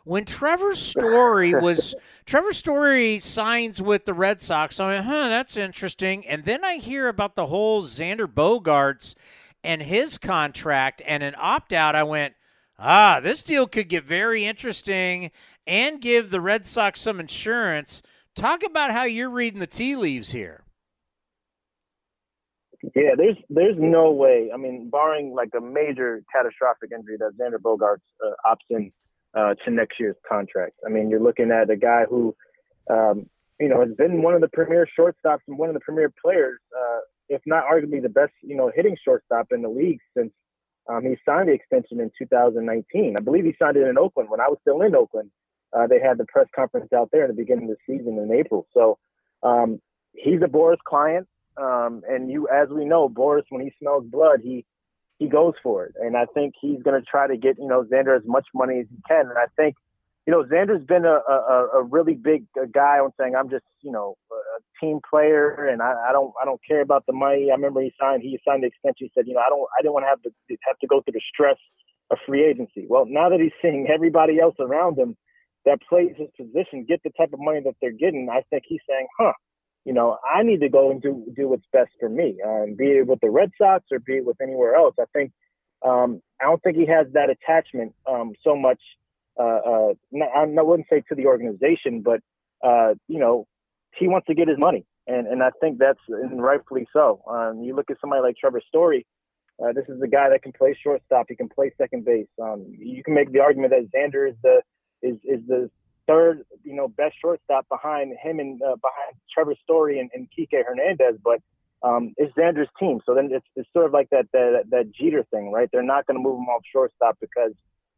Speaker 1: when Trevor Story was Trevor Story signs with the Red Sox, I mean, huh, that's interesting. And then I hear about the whole Xander Bogaerts and his contract and an opt out. I went, ah, this deal could get very interesting and give the Red Sox some insurance. Talk about how you're reading the tea leaves here.
Speaker 5: Yeah, there's there's no way. I mean, barring like a major catastrophic injury that Xander Bogaerts uh, opts in uh, to next year's contract. I mean, you're looking at a guy who, um, you know, has been one of the premier shortstops and one of the premier players, uh, if not arguably the best, you know, hitting shortstop in the league since um, he signed the extension in 2019. I believe he signed it in Oakland when I was still in Oakland. Uh, they had the press conference out there at the beginning of the season in April. So um, he's a Boris client, um, and you, as we know, Boris, when he smells blood, he he goes for it. And I think he's going to try to get, you know, Xander as much money as he can. And I think, you know, Xander's been a, a, a really big guy on saying, I'm just, you know, a team player and I, I don't, I don't care about the money. I remember he signed, he signed the extension. He said, you know, I don't, I didn't want to have to have to go through the stress of free agency. Well, now that he's seeing everybody else around him that plays his position get the type of money that they're getting, I think he's saying, huh, you know, I need to go and do do what's best for me, um, be it with the Red Sox or be it with anywhere else. I think um, I don't think he has that attachment um, so much. Uh, uh, I wouldn't say to the organization, but uh, you know, he wants to get his money, and and I think that's and rightfully so. Um, you look at somebody like Trevor Story. Uh, this is a guy that can play shortstop. He can play second base. Um, you can make the argument that Xander is the is is the third, you know, best shortstop behind him and uh, behind Trevor Story and, and Kike Hernandez, but um, it's Xander's team. So then it's, it's sort of like that, that that Jeter thing, right? They're not going to move him off shortstop because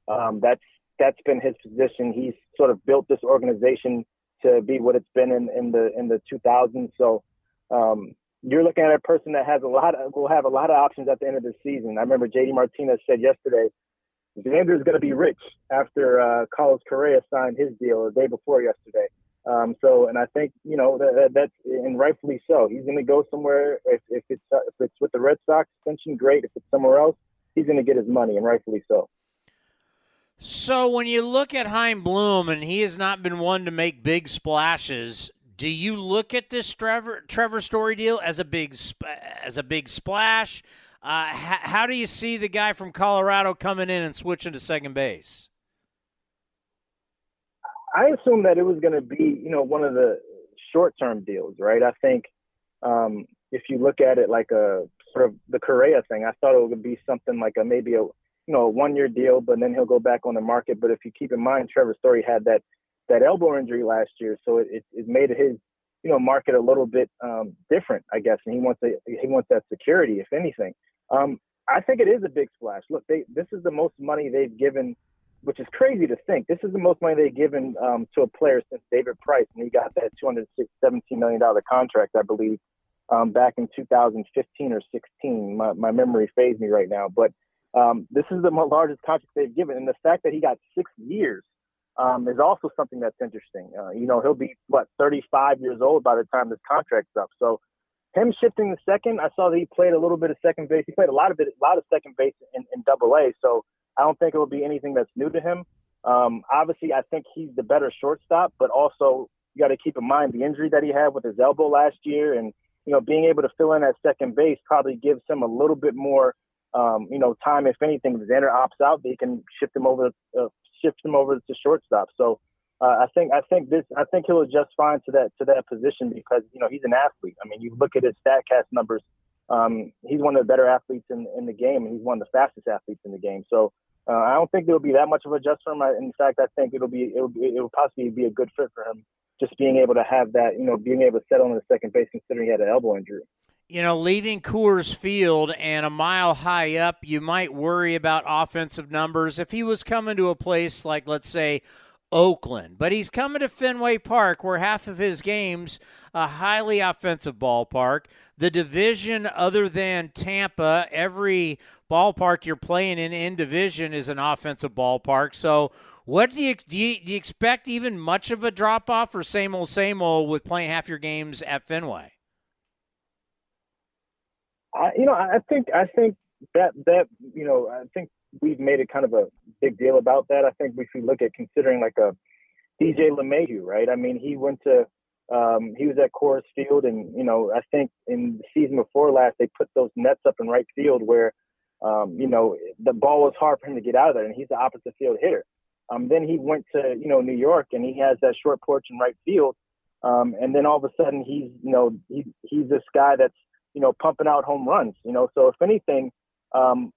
Speaker 5: um, that's that's been his position. He's sort of built this organization to be what it's been in, in the in the 2000s. So um, you're looking at a person that has a lot of, will have a lot of options at the end of the season. I remember JD Martinez said yesterday Xander is going to be rich after uh, Carlos Correa signed his deal the day before yesterday. Um, so, and I think you know that, that's and rightfully so. He's going to go somewhere. If, if it's uh, if it's with the Red Sox extension, great. If it's somewhere else, he's going to get his money, and rightfully so.
Speaker 1: So, when you look at Chaim Bloom, and he has not been one to make big splashes, do you look at this Trevor Trevor Story deal as a big as a big splash? Uh, how, how do you see the guy from Colorado coming in and switching to second base?
Speaker 5: I assume that it was going to be, you know, one of the short-term deals, right? I think um, if you look at it like a sort of the Correa thing, I thought it would be something like a maybe a you know a one-year deal, but then he'll go back on the market. But if you keep in mind, Trevor Story had that that elbow injury last year, so it, it, it made his you know market a little bit um, different, I guess, and he wants a, he wants that security, if anything. Um, I think it is a big splash. Look, they this is the most money they've given, which is crazy to think. This is the most money they've given um, to a player since David Price, and he got that 217 million dollar contract, I believe, um, back in 2015 or 16. My, my memory fades me right now, but um, this is the largest contract they've given, and the fact that he got six years um, is also something that's interesting. Uh, you know, he'll be what 35 years old by the time this contract's up, so him shifting the second, I saw that he played a little bit of second base. He played a lot of bit, a lot of second base in, in Double A. So I don't think it will be anything that's new to him. Um, obviously, I think he's the better shortstop, but also you got to keep in mind the injury that he had with his elbow last year, and you know being able to fill in at second base probably gives him a little bit more, um, you know, time. If anything, if Xander opts out, they can shift him over, uh, shift him over to shortstop. So uh, I think I think this I think he'll adjust fine to that to that position because you know he's an athlete. I mean, you look at his Statcast numbers. um, he's one of the better athletes in, in the game, and he's one of the fastest athletes in the game. So uh, I don't think there will be that much of a adjust for him. I, in fact, I think it'll be it'll be, it will possibly be a good fit for him, just being able to have that, you know, being able to settle on the second base, considering he had an elbow injury.
Speaker 1: You know, leaving Coors Field and a mile high up, you might worry about offensive numbers. If he was coming to a place like, let's say, Oakland, but he's coming to Fenway Park, where half of his games a highly offensive ballpark. The division, other than Tampa, every ballpark you're playing in in division is an offensive ballpark. So, what do you do? You, do you expect even much of a drop off, or same old, same old with playing half your games at Fenway?
Speaker 5: I, you know, I think I think that that you know, I think we've made it kind of a big deal about that. I think if you look at considering like a DJ LeMahieu, right? I mean, he went to um, he was at Coors Field, and you know, I think in the season before last, they put those nets up in right field where, um, you know, the ball was hard for him to get out of there, and he's the opposite field hitter. Um, then he went to you know New York, and he has that short porch in right field, um, and then all of a sudden he's you know he, he's this guy that's you know pumping out home runs. You know, so if anything, um,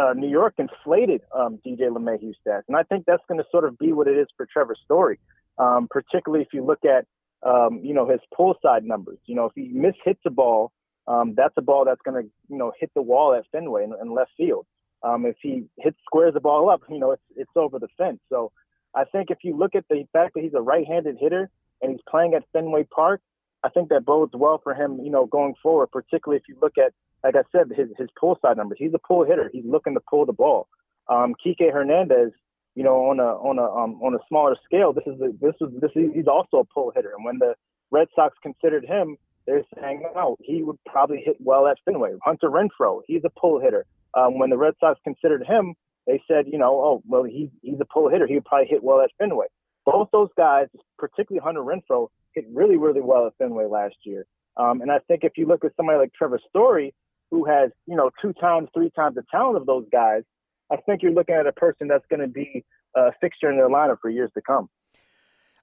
Speaker 5: uh, New York inflated um, DJ LeMahieu's stats, and I think that's going to sort of be what it is for Trevor Story, um, particularly if you look at um, you know, his pull side numbers. You know, if he mishits a ball, um, that's a ball that's going to, you know, hit the wall at Fenway in, in left field. Um, if he hits squares the ball up, you know, it's it's over the fence. So I think if you look at the fact that he's a right-handed hitter and he's playing at Fenway Park, I think that bodes well for him, you know, going forward. Particularly if you look at, like I said, his his pull side numbers. He's a pull hitter. He's looking to pull the ball. Um, Kike Hernandez you know, on a on a um, on a smaller scale, this is a, this is this is, he's also a pull hitter. And when the Red Sox considered him, they're saying, no, he would probably hit well at Fenway. Hunter Renfroe, he's a pull hitter. Um, when the Red Sox considered him, they said, you know, oh well, he he's a pull hitter. He would probably hit well at Fenway. Both those guys, particularly Hunter Renfroe, hit really really well at Fenway last year. Um, and I think if you look at somebody like Trevor Story, who has you know two times, three times the talent of those guys, I think you're looking at a person that's going to be a fixture in their lineup for years to come.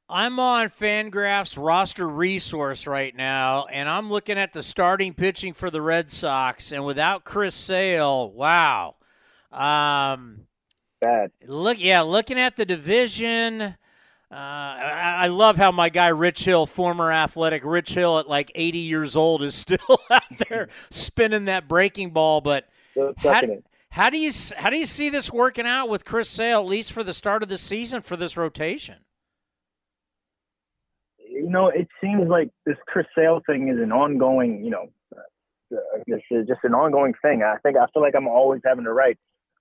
Speaker 1: I'm on Fangraphs roster resource right now, and I'm looking at the starting pitching for the Red Sox. And without Chris Sale, wow, um,
Speaker 5: bad.
Speaker 1: Look, yeah, looking at the division. Uh, I, I, love how my guy Rich Hill, former athletic Rich Hill, at like 80 years old, is still out there spinning that breaking ball. But how, how do you how do you see this working out with Chris Sale at least for the start of the season for this rotation?
Speaker 5: You know, it seems like this Chris Sale thing is an ongoing, you know, uh, this is just an ongoing thing. I think I feel like I'm always having to write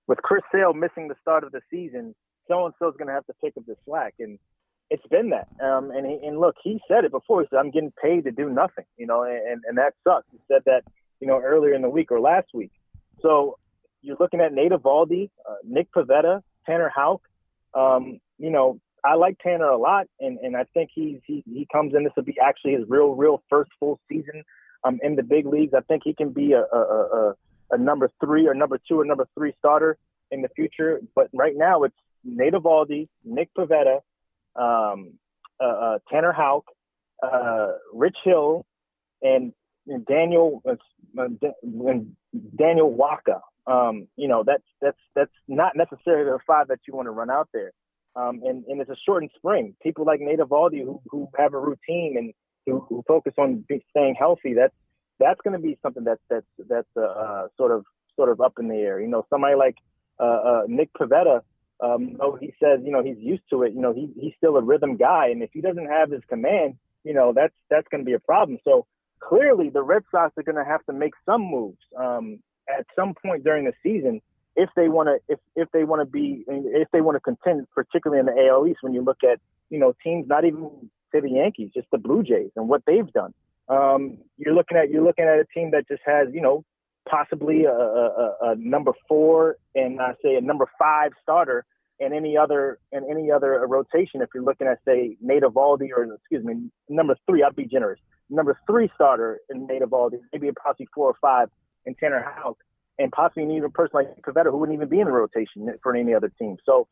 Speaker 5: with Chris Sale missing the start of the season. So and so is going to have to pick up the slack, and it's been that. Um, and he, and look, he said it before. He said, "I'm getting paid to do nothing," you know, and and that sucks. He said that, you know, earlier in the week or last week. So you're looking at Nate Eovaldi, uh, Nick Pivetta, Tanner Houck. Um, you know, I like Tanner a lot, and, and I think he's he, he comes in. This will be actually his real real first full season um, in the big leagues. I think he can be a, a, a, a number three or number two or number three starter in the future. But right now, it's Nate Eovaldi, Nick Pivetta, um, uh, uh, Tanner Houck, uh, Rich Hill, and, and Daniel uh, and Daniel Wacha um, you know, that's that's that's not necessarily the five that you want to run out there. Um, and, and it's a shortened spring. People like Nate Eovaldi who, who have a routine and who, who focus on staying healthy. That's that's going to be something that's that's that's uh, sort of sort of up in the air. You know, somebody like uh, uh, Nick Pivetta. Um, oh, he says, you know, he's used to it. You know, he, he's still a rhythm guy, and if he doesn't have his command, you know, that's that's going to be a problem. So clearly, the Red Sox are going to have to make some moves. Um, at some point during the season if they want to if if they want to be if they want to contend, particularly in the AL East. When you look at you know teams, not even say the Yankees, just the Blue Jays and what they've done. Um, you're looking at you're looking at a team that just has you know possibly a, a, a number four and I say a number five starter in any other in any other rotation. If you're looking at say Nate Eovaldi or excuse me number three, I'd be generous. Number three starter in Nate Eovaldi, maybe possibly four or five and Tanner Houck, and possibly even a person like Pivetta who wouldn't even be in the rotation for any other team. So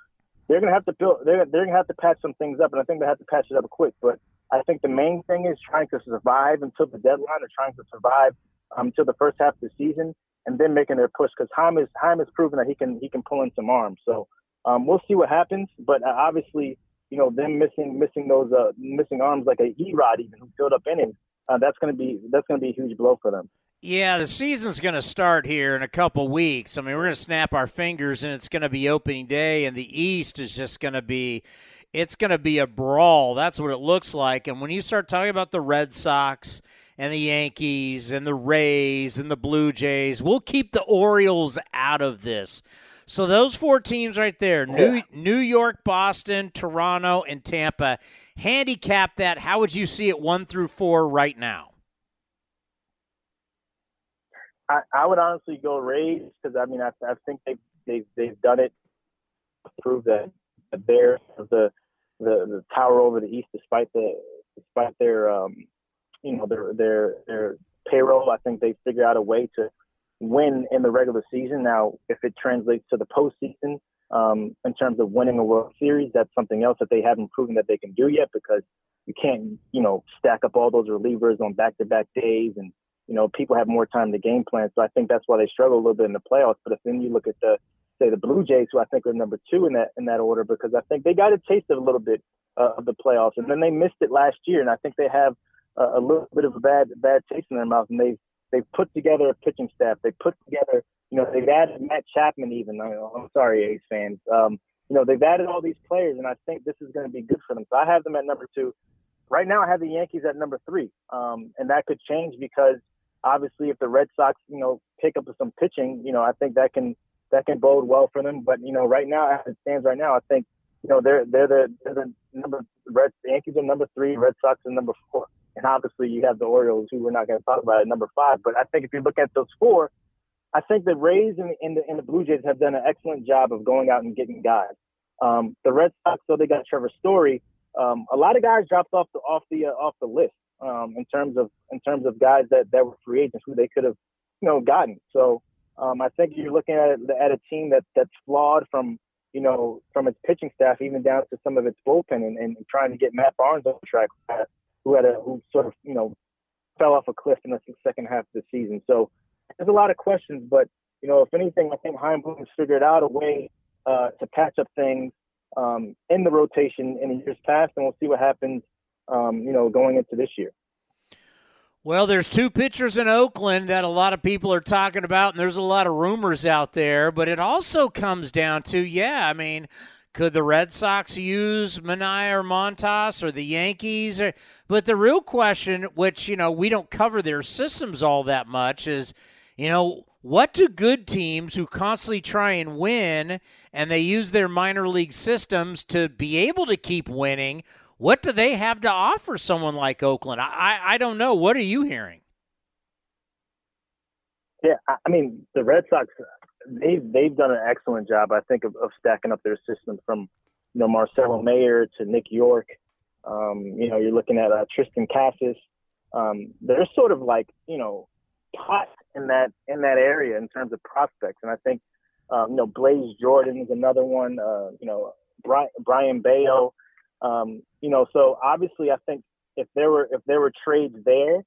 Speaker 5: they're to have to build. They're they're to have to patch some things up, and I think they have to patch it up quick. But I think the main thing is trying to survive until the deadline, or trying to survive until the first half of the season, and then making their push because Chaim is Chaim has proven that he can he can pull in some arms. So um, we'll see what happens. But uh, obviously, you know, them missing missing those uh, missing arms like a E-Rod even who filled up innings, uh, that's going to be that's going to be a huge blow for them.
Speaker 1: Yeah, the season's going to start here in a couple weeks. I mean, we're going to snap our fingers and it's going to be opening day, and the East is just going to be. It's going to be a brawl. That's what it looks like. And when you start talking about the Red Sox and the Yankees and the Rays and the Blue Jays, we'll keep the Orioles out of this. So those four teams right there, New New York, Boston, Toronto, and Tampa, handicap that. How would you see it one through four right now?
Speaker 5: I, I would honestly go Rays because I mean I, I think they they they've done it to prove that, that they're the, the the tower over the East despite the despite their um you know their their their payroll. I think they figure out a way to win in the regular season. Now, if it translates to the postseason um, in terms of winning a World Series, that's something else that they haven't proven that they can do yet because you can't you know stack up all those relievers on back-to-back days and you know, people have more time to game plan. So I think that's why they struggle a little bit in the playoffs. But if then you look at the say the Blue Jays, who I think are number two in that in that order, because I think they got a taste of a little bit uh, of the playoffs, and then they missed it last year, and I think they have a, a little bit of a bad bad taste in their mouth, and they've they've put together a pitching staff. They put together, you know, they've added Matt Chapman. Even I'm sorry, A's fans. Um, you know, they've added all these players, and I think this is going to be good for them. So I have them at number two. Right now, I have the Yankees at number three, um, and that could change because obviously if the Red Sox, you know, pick up some pitching, you know, I think that can that can bode well for them. But you know, right now as it stands right now, I think you know they're they're the they're the number Red Yankees are number three, Red Sox are number four, and obviously you have the Orioles who we're not going to talk about at number five. But I think if you look at those four, I think the Rays and, and, the, and the Blue Jays have done an excellent job of going out and getting guys. Um, the Red Sox, so they got Trevor Story. Um, a lot of guys dropped off the off the uh, off the list um, in terms of in terms of guys that, that were free agents who they could have you know gotten. So um, I think you're looking at at a team that that's flawed from you know from its pitching staff even down to some of its bullpen and, and trying to get Matt Barnes on track who had a who sort of you know fell off a cliff in the second half of the season. So there's a lot of questions, but you know if anything, I think Chaim Bloom has figured out a way uh, to patch up things um, in the rotation in the years past, and we'll see what happens um, you know, going into this year.
Speaker 1: Well, there's two pitchers in Oakland that a lot of people are talking about, and there's a lot of rumors out there. But it also comes down to, yeah, I mean, could the Red Sox use Manaea or Montas or the Yankees? Or, but the real question, which you know we don't cover their systems all that much, is you know what do good teams who constantly try and win and they use their minor league systems to be able to keep winning? What do they have to offer someone like Oakland? I, I don't know. What are you hearing?
Speaker 5: Yeah, I mean the Red Sox, they've they've done an excellent job, I think, of, of stacking up their system from you know Marcelo Mayer to Nick Yorke. Um, you know, you're looking at uh, Triston Casas. Um, they're sort of like you know hot in that in that area in terms of prospects, and I think um, you know Blaze Jordan is another one. Uh, you know Brayan, Bello. Um, you know, so obviously, I think if there were if there were trades there,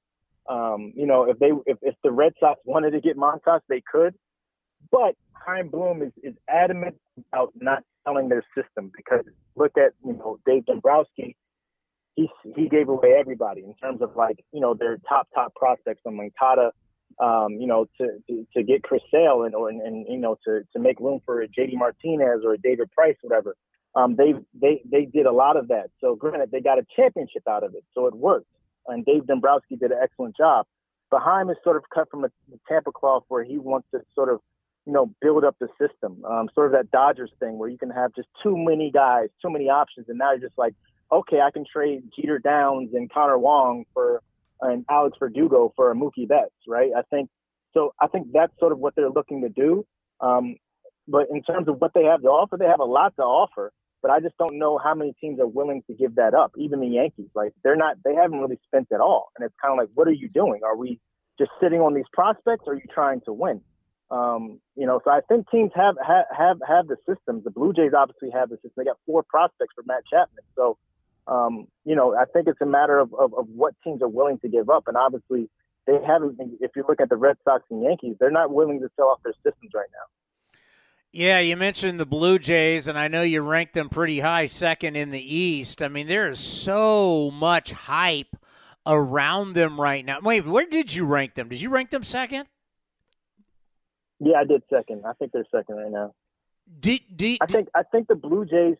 Speaker 5: um, you know, if they if, if the Red Sox wanted to get Montas, they could. But Chaim Bloom is, is adamant about not selling their system because look at you know Dave Dombrowski, he he gave away everybody in terms of like you know their top top prospects from Moncada, um, you know to, to, to get Chris Sale and or and, and you know to to make room for JD Martinez or David Price whatever um, they they they did a lot of that. So granted, they got a championship out of it, so it worked. And Dave Dombrowski did an excellent job. But Chaim is sort of cut from a Tampa cloth where he wants to sort of, you know, build up the system. Um, sort of that Dodgers thing where you can have just too many guys, too many options, and now you're just like, okay, I can trade Jeter Downs and Connor Wong for and Alex Verdugo for a Mookie Betts, right? I think so. I think that's sort of what they're looking to do. Um, but in terms of what they have to offer, they have a lot to offer but I just don't know how many teams are willing to give that up. Even the Yankees, like they're not, they haven't really spent at all. And it's kind of like, what are you doing? Are we just sitting on these prospects? Or are you trying to win? Um, you know, so I think teams have, have have have the systems. The Blue Jays obviously have the system. They got four prospects for Matt Chapman. So, um, you know, I think it's a matter of, of, of what teams are willing to give up. And obviously, they haven't. If you look at the Red Sox and Yankees, they're not willing to sell off their systems right now.
Speaker 1: Yeah, you mentioned the Blue Jays, and I know you ranked them pretty high, second in the East. I mean, there is so much hype around them right now. Wait, where did you rank them? Did you rank them second?
Speaker 5: Yeah, I did second. I think they're second right now. I think I think the Blue Jays.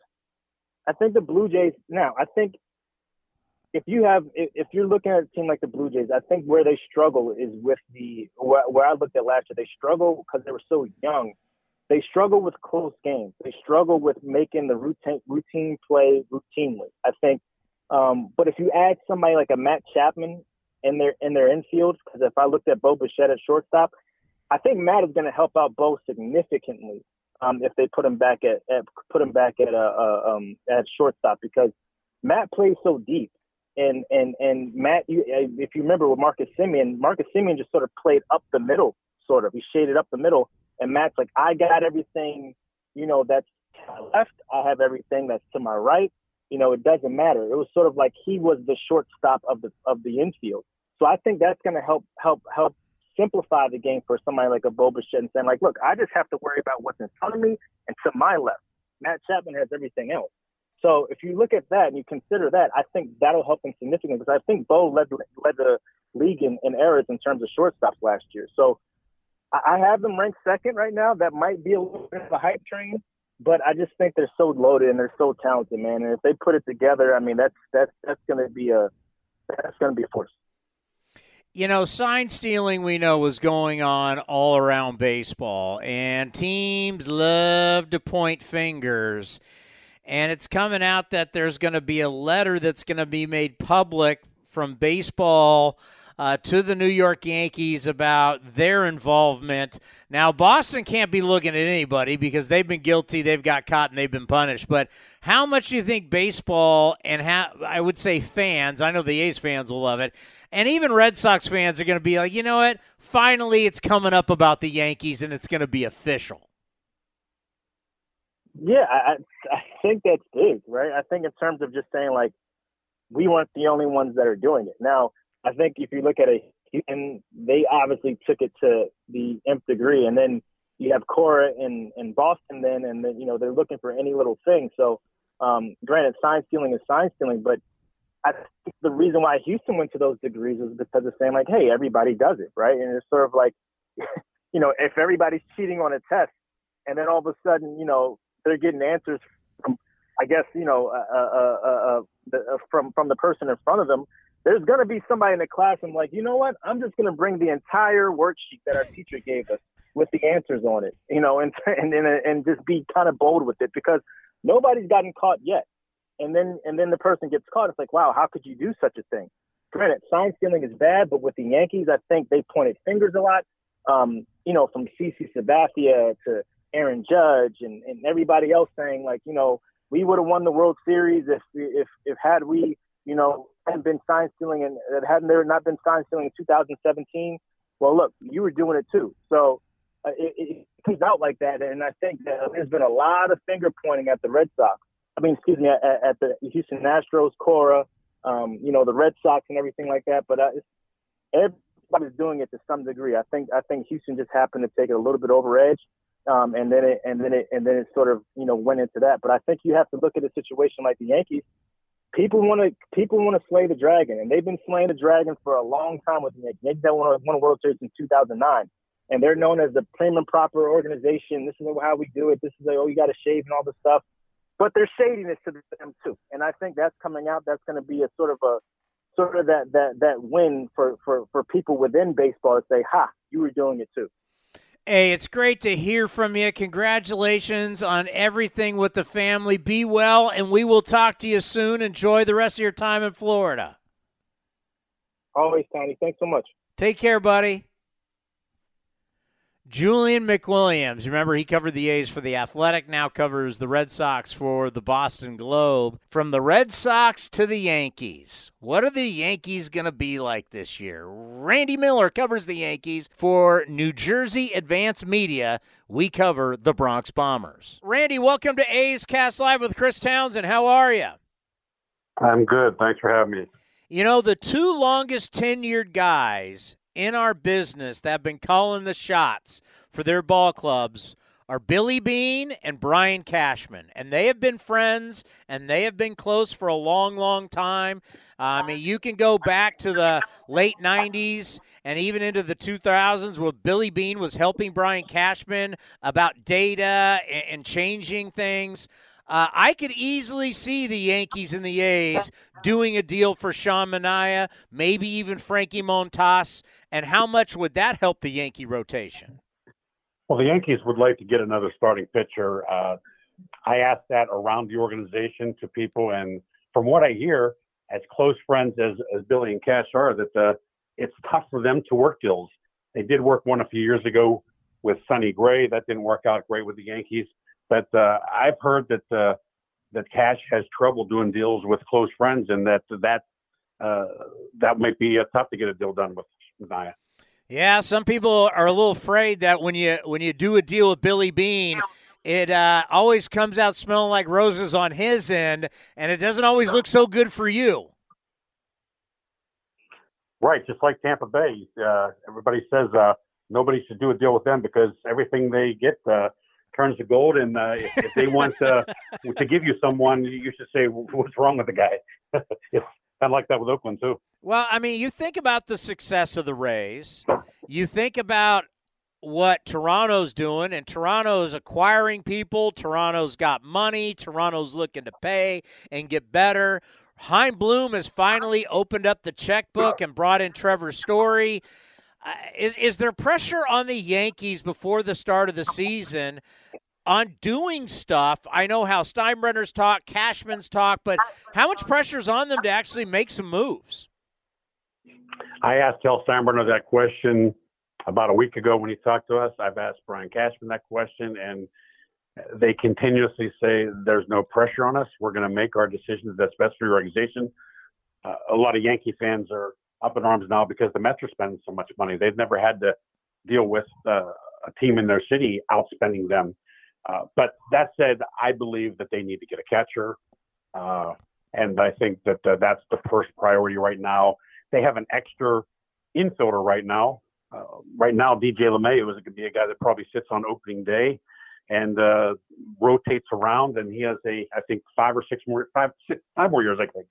Speaker 5: I think the Blue Jays. Now, I think if you have if you're looking at a team like the Blue Jays, I think where they struggle is with the where, where I looked at last year. They struggle because they were so young they struggle with close games. They struggle with making the routine routine play routinely. I think, um, but if you add somebody like a Matt Chapman in their in their infield, because if I looked at Bo Bichette at shortstop, I think Matt is going to help out Bo significantly um, if they put him back at, at put him back at a, uh, um, at shortstop because Matt plays so deep. And and and Matt, you, if you remember with Marcus Semien, Marcus Semien just sort of played up the middle, sort of. He shaded up the middle and Matt's like, I got everything, you know, that's left. I have everything that's to my right. You know, it doesn't matter. It was sort of like he was the shortstop of the of the infield. So I think that's going to help help help simplify the game for somebody like a Bo and saying like, look, I just have to worry about what's in front of me and to my left. Matt Chapman has everything else. So if you look at that and you consider that, I think that'll help them significantly because I think Bo led led the league in, in errors in terms of shortstops last year. So I have them ranked second right now. That might be a little bit of a hype train, but I just think they're so loaded and they're so talented, man. And if they put it together, I mean, that's that's that's going to be a that's going to be a force.
Speaker 1: You know, sign stealing we know was going on all around baseball, and teams love to point fingers. And it's coming out that there's going to be a letter that's going to be made public from baseball uh, to the New York Yankees about their involvement. Now, Boston can't be looking at anybody because they've been guilty, they've got caught, and they've been punished. But how much do you think baseball and ha- I would say fans, I know the A's fans will love it, and even Red Sox fans are going to be like, you know what? Finally, it's coming up about the Yankees and it's going to be official.
Speaker 5: Yeah, I, I think that's big, right? I think in terms of just saying like we weren't the only ones that are doing it. Now, I think if you look at it, and they obviously took it to the nth degree, and then you have Cora in in Boston, then, and then you know they're looking for any little thing. So, um, granted, sign stealing is sign stealing, but I think the reason why Houston went to those degrees is because of saying like, hey, everybody does it, right? And it's sort of like, you know, if everybody's cheating on a test, and then all of a sudden, you know, they're getting answers from, I guess, you know, uh, uh, uh, uh, from from the person in front of them there's going to be somebody in the class and like, you know what? I'm just going to bring the entire worksheet that our teacher gave us with the answers on it, you know, and and and, and just be kind of bold with it because nobody's gotten caught yet. And then and then the person gets caught. It's like, wow, how could you do such a thing? Granted, sign stealing is bad, but with the Yankees, I think they pointed fingers a lot. Um, you know, from CC Sabathia to Aaron Judge and, and everybody else saying like, you know, we would have won the World Series if if if had we, you know, hadn't been sign stealing and it hadn't there not been sign stealing in 2017, well, look, you were doing it too. So uh, it, it, comes out like that, and I think that there's been a lot of finger pointing at the Red Sox. I mean, excuse me, at, at the Houston Astros, Cora, um, you know, the Red Sox and everything like that. But uh, everybody's doing it to some degree. I think I think Houston just happened to take it a little bit over edge. Um, and then it and then it and then it sort of you know went into that. But I think you have to look at a situation like the Yankees people want to people want to slay the dragon, and they've been slaying the dragon for a long time with the Yankees. They won a World Series in 2009, and they're known as the prim and proper organization. This is how we do it. This is like, oh, you got to shave and all this stuff. But there's shadiness to them too, and I think that's coming out. That's going to be a sort of a sort of that that that win for for for people within baseball to say, "Ha, you were doing it too."
Speaker 1: Hey, it's great to hear from you. Congratulations on everything with the family. Be well, and we will talk to you soon. Enjoy the rest of your time in Florida.
Speaker 5: Always, Towny. Thanks so much.
Speaker 1: Take care, buddy. Julian McWilliams, remember he covered the A's for the Athletic, now covers the Red Sox for the Boston Globe. From the Red Sox to the Yankees, what are the Yankees going to be like this year? Randy Miller covers the Yankees for New Jersey Advance Media. We cover the Bronx Bombers. Randy, welcome to A's Cast Live with Chris Townsend. How are you?
Speaker 6: I'm good. Thanks for having me.
Speaker 1: You know, the two longest tenured guys in our business that have been calling the shots for their ball clubs are Billy Beane and Brian Cashman. And they have been friends and they have been close for a long, long time. Uh, I mean, you can go back to the late 90s and even into the 2000s where Billy Beane was helping Brian Cashman about data and changing things. Uh, I could easily see the Yankees and the A's doing a deal for Sean Manaea, maybe even Frankie Montas. And how much would that help the Yankee rotation?
Speaker 6: Well, the Yankees would like to get another starting pitcher. Uh, I asked that around the organization to people, and from what I hear, as close friends as, as Billy and Cash are, that uh, it's tough for them to work deals. They did work one a few years ago with Sonny Gray. That didn't work out great with the Yankees. But uh, I've heard that uh, that Cash has trouble doing deals with close friends, and that that uh, that might be uh, tough to get a deal done with Manaea.
Speaker 1: Yeah, some people are a little afraid that when you when you do a deal with Billy Beane. it uh, always comes out smelling like roses on his end, and it doesn't always look so good for you.
Speaker 6: Right, just like Tampa Bay, uh, everybody says uh, nobody should do a deal with them because everything they get uh, turns to gold. And uh, if, they want to to give you someone, you should say what's wrong with the guy. it's kind of like that with Oakland too.
Speaker 1: Well, I mean, you think about the success of the Rays. You think about what Toronto's doing, and Toronto's acquiring people. Toronto's got money. Toronto's looking to pay and get better. Chaim Bloom has finally opened up the checkbook and brought in Trevor Story. Is is there pressure on the Yankees before the start of the season on doing stuff? I know how Steinbrenner's talk, Cashman's talk, but how much pressure is on them to actually make some moves?
Speaker 6: I asked Hal Steinbrenner that question about a week ago when he talked to us. I've asked Brian Cashman that question, and they continuously say there's no pressure on us. We're going to make our decisions that's best for your organization. Uh, a lot of Yankee fans are up in arms now because the Mets are spending so much money. They've never had to deal with uh, a team in their city outspending them. Uh, but that said, I believe that they need to get a catcher. Uh, and I think that uh, that's the first priority right now. They have an extra infielder right now. Uh, right now, DJ LeMahieu is going to be a guy that probably sits on opening day and uh, rotates around. And he has a, I think, five or six more, five, six, five more years, I think,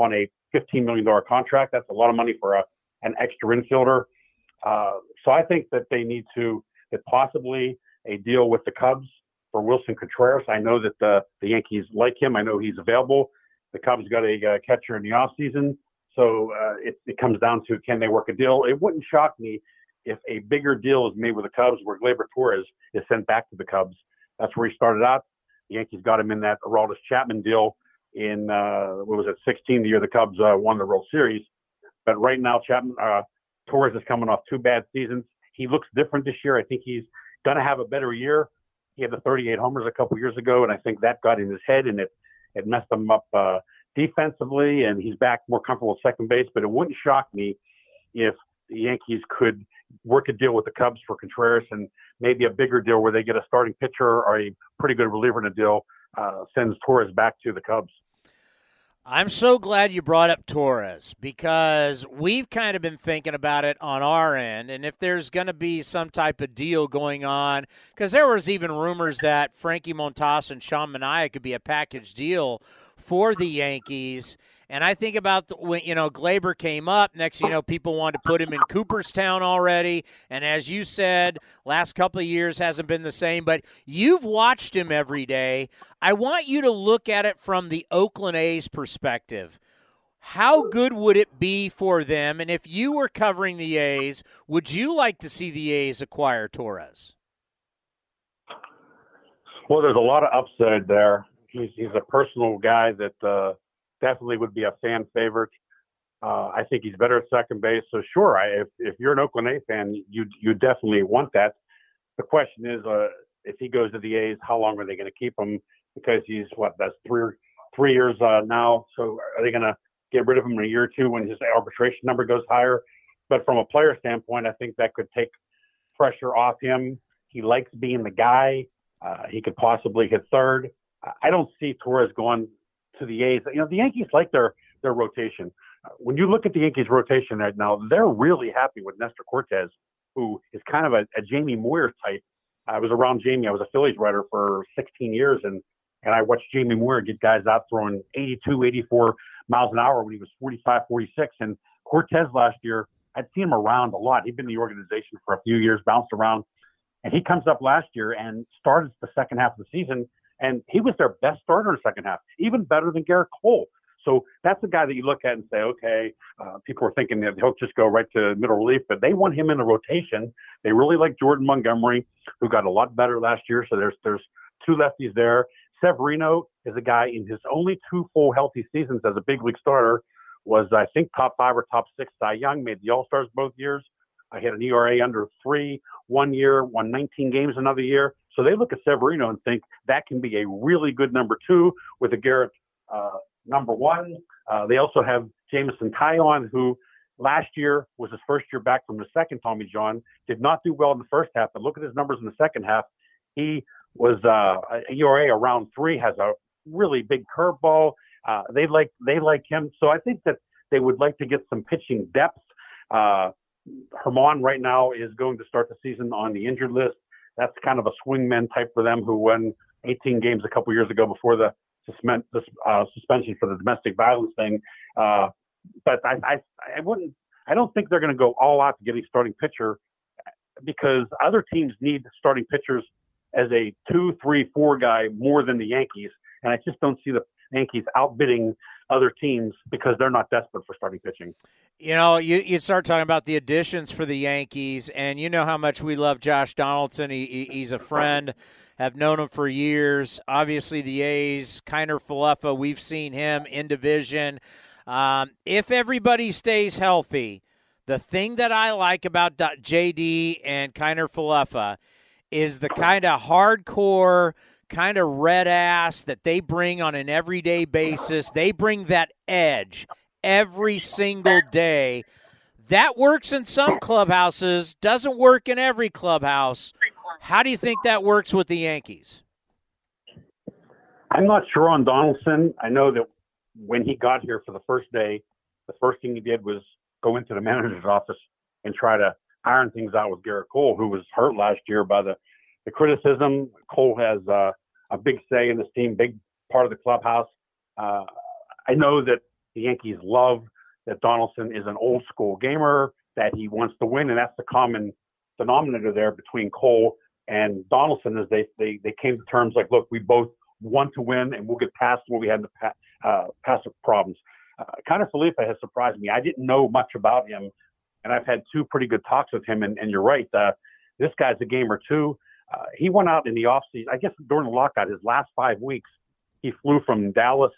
Speaker 6: on a $15 million contract. That's a lot of money for a, an extra infielder. Uh, so I think that they need to, that possibly a deal with the Cubs for Willson Contreras. I know that the, the Yankees like him. I know he's available. The Cubs got a uh, catcher in the offseason. So uh, it, it comes down to can they work a deal? It wouldn't shock me if a bigger deal is made with the Cubs where Gleyber Torres is sent back to the Cubs. That's where he started out. The Yankees got him in that Aroldis Chapman deal in uh, what was it, 16, the year the Cubs uh, won the World Series. But right now, Chapman uh, Torres is coming off two bad seasons. He looks different this year. I think he's going to have a better year. He had the 38 homers a couple years ago, and I think that got in his head and it it messed him up uh, defensively. And he's back more comfortable at second base. But it wouldn't shock me if the Yankees could work a deal with the Cubs for Contreras and maybe a bigger deal where they get a starting pitcher or a pretty good reliever in a deal uh, sends Torres back to the Cubs.
Speaker 1: I'm so glad you brought up Torres because we've kind of been thinking about it on our end. And if there's going to be some type of deal going on, because there was even rumors that Frankie Montas and Sean Manaea could be a package deal for the Yankees. And I think about the, when you know Gleyber came up. Next, you know, people wanted to put him in Cooperstown already. And as you said, last couple of years hasn't been the same. But you've watched him every day. I want you to look at it from the Oakland A's perspective. How good would it be for them? And if you were covering the A's, would you like to see the A's acquire Torres?
Speaker 6: Well, there's a lot of upside there. He's he's a personal guy that uh, definitely would be a fan favorite. Uh, I think he's better at second base. So sure, I, if if you're an Oakland A fan, you you definitely want that. The question is, uh, if he goes to the A's, how long are they going to keep him? Because he's what that's three three years uh, now. So are they going to get rid of him in a year or two when his arbitration number goes higher? But from a player standpoint, I think that could take pressure off him. He likes being the guy. Uh, he could possibly hit third. I don't see Torres going to the A's. You know, the Yankees like their their rotation. When you look at the Yankees rotation right now, they're really happy with Nestor Cortes, who is kind of a, a Jamie Moyer type. I was around Jamie. I was a Phillies writer for 16 years, and and I watched Jamie Moyer get guys out throwing 82, 84 miles an hour when he was 45, 46. And Cortes last year, I'd seen him around a lot. He'd been in the organization for a few years, bounced around, and he comes up last year and started the second half of the season, and he was their best starter in the second half, even better than Gerrit Cole. So that's a guy that you look at and say, okay, uh, people are thinking that he'll just go right to middle relief, but they want him in the rotation. They really like Jordan Montgomery, who got a lot better last year. So there's there's two lefties there. Severino is a guy in his only two full healthy seasons as a big league starter was I think top five or top six Cy Young, made the All Stars both years. I had an ERA under three one year, won 19 games another year. So they look at Severino and think that can be a really good number two with a Gerrit uh, number one. Uh, they also have Jameson Taillon, who last year was his first year back from the second Tommy John, did not do well in the first half, but look at his numbers in the second half. He was uh, ERA around three, has a really big curveball. Uh, they like they like him, so I think that they would like to get some pitching depth. Uh, Germán right now is going to start the season on the injured list. That's kind of a swingman type for them who won 18 games a couple years ago before the uh, suspension for the domestic violence thing. Uh, but I, I, I wouldn't. I don't think they're going to go all out to get a starting pitcher because other teams need starting pitchers as a two, three, four guy more than the Yankees, and I just don't see the Yankees outbidding other teams because they're not desperate for starting pitching.
Speaker 1: You know, you you start talking about the additions for the Yankees, and you know how much we love Josh Donaldson. He, he's a friend, have known him for years. Obviously, the A's, Kiner Falefa, we've seen him in division. Um, if everybody stays healthy, the thing that I like about JD and Kiner Falefa is the kind of hardcore – kind of red ass that they bring on an everyday basis. They bring that edge every single day. That works in some clubhouses, doesn't work in every clubhouse. How do you think that works with the Yankees?
Speaker 6: I'm not sure on Donaldson. I know that when he got here for the first day, the first thing he did was go into the manager's office and try to iron things out with Gerrit Cole, who was hurt last year by the the criticism. Cole has uh, a big say in this team, big part of the clubhouse. Uh, I know that the Yankees love that Donaldson is an old school gamer, that he wants to win, and that's the common denominator there between Cole and Donaldson. Is they they they came to terms like, look, we both want to win, and we'll get past what we had in the past, uh, past problems. Uh, Kiner Falefa has surprised me. I didn't know much about him, and I've had two pretty good talks with him. And, and you're right, uh, this guy's a gamer too. Uh, he went out in the offseason, I guess during the lockout, his last five weeks, he flew from Dallas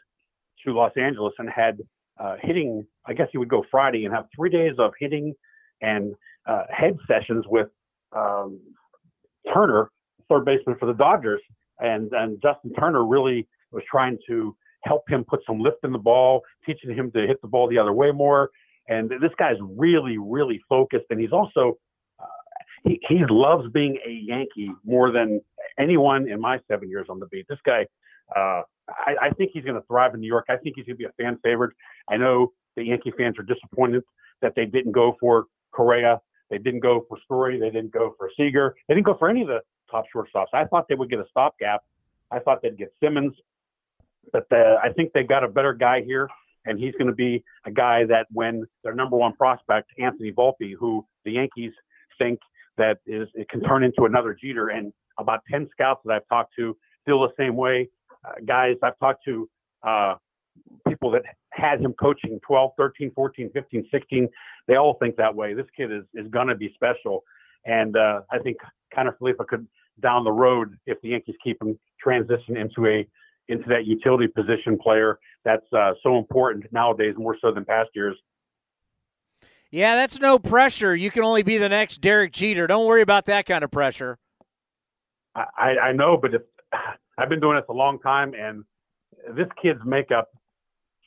Speaker 6: to Los Angeles and had uh, hitting, I guess he would go Friday and have three days of hitting and uh, head sessions with um, Turner, third baseman for the Dodgers. And, and Justin Turner really was trying to help him put some lift in the ball, teaching him to hit the ball the other way more. And this guy's really, really focused. And he's also he, loves being a Yankee more than anyone in my seven years on the beat. This guy, uh, I, I think he's going to thrive in New York. I think he's going to be a fan favorite. I know the Yankee fans are disappointed that they didn't go for Correa. They didn't go for Story. They didn't go for Seager. They didn't go for any of the top shortstops. I thought they would get a stopgap. I thought they'd get Simmons, but the, uh, I think they've got a better guy here, and he's going to be a guy that when their number one prospect, Anthony Volpe, who the Yankees think that is it can turn into another Jeter. And about 10 scouts that I've talked to feel the same way. Uh, guys I've talked to, uh, people that had him coaching 12, 13, 14, 15, 16, they all think that way. This kid is, is going to be special. And uh, I think Kiner Falefa could down the road, if the Yankees keep him, transition into a into that utility position player that's uh, so important nowadays, more so than past years.
Speaker 1: Yeah, that's no pressure. You can only be the next Derek Jeter. Don't worry about that kind of pressure.
Speaker 6: I, I know, but if, I've been doing this a long time, and this kid's makeup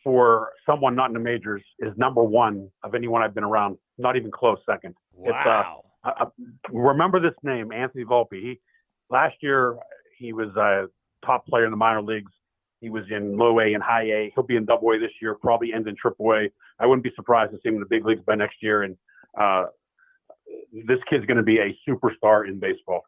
Speaker 6: for someone not in the majors is number one of anyone I've been around. Not even close second.
Speaker 1: Wow.
Speaker 6: It's, uh, remember this name, Anthony Volpe. He last year he was a top player in the minor leagues. He was in low A and high A. He'll be in double A this year, probably end in triple A. I wouldn't be surprised to see him in the big leagues by next year. And uh, this kid's going to be a superstar in baseball.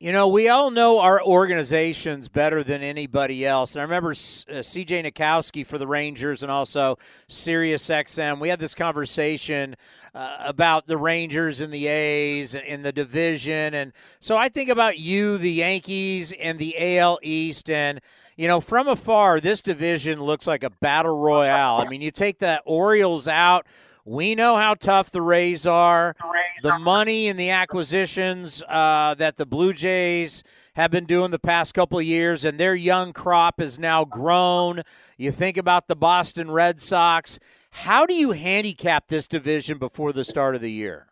Speaker 1: You know, we all know our organizations better than anybody else. And I remember uh, CJ Nitkowski for the Rangers and also Sirius XM. We had this conversation uh, about the Rangers and the A's in the division. And so I think about you, the Yankees, and the AL East. And, you know, from afar, this division looks like a battle royale. I mean, you take the Orioles out we know how tough the Rays are. The money and the acquisitions uh, that the Blue Jays have been doing the past couple of years, and their young crop is now grown. You think about the Boston Red Sox. How do you handicap this division before the start of the year?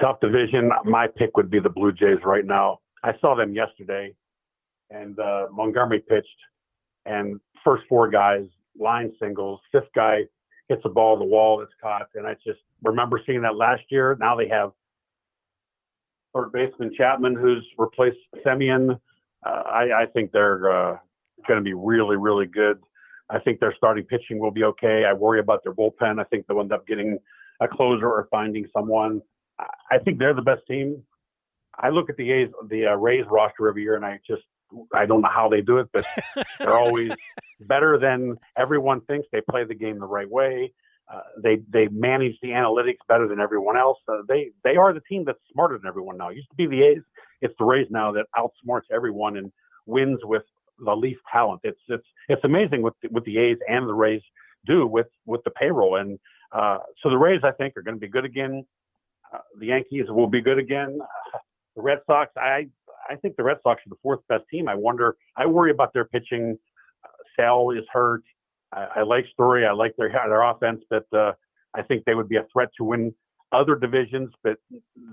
Speaker 6: Tough division. My pick would be the Blue Jays right now. I saw them yesterday, and uh, Montgomery pitched, and first four guys line singles. Fifth guy hits a ball the wall that's caught, and I just remember seeing that last year. Now they have third baseman Chapman, who's replaced Semien. Uh, I, I, think they're uh, going to be really, really good. I think their starting pitching will be okay. I worry about their bullpen. I think they'll end up getting a closer or finding someone. I think they're the best team. I look at the A's, the uh, Rays roster every year, and I just I don't know how they do it, but they're always better than everyone thinks. They play the game the right way. Uh, they they manage the analytics better than everyone else. Uh, they they are the team that's smarter than everyone now. It used to be the A's. It's the Rays now that outsmarts everyone and wins with the least talent. It's it's it's amazing what the, what the A's and the Rays do with with the payroll. And uh, so the Rays, I think, are going to be good again. Uh, the Yankees will be good again. The Red Sox, I I think the Red Sox are the fourth best team. I wonder. I worry about their pitching. Uh, Sale is hurt. I, I like Story. I like their their offense, but uh, I think they would be a threat to win other divisions. But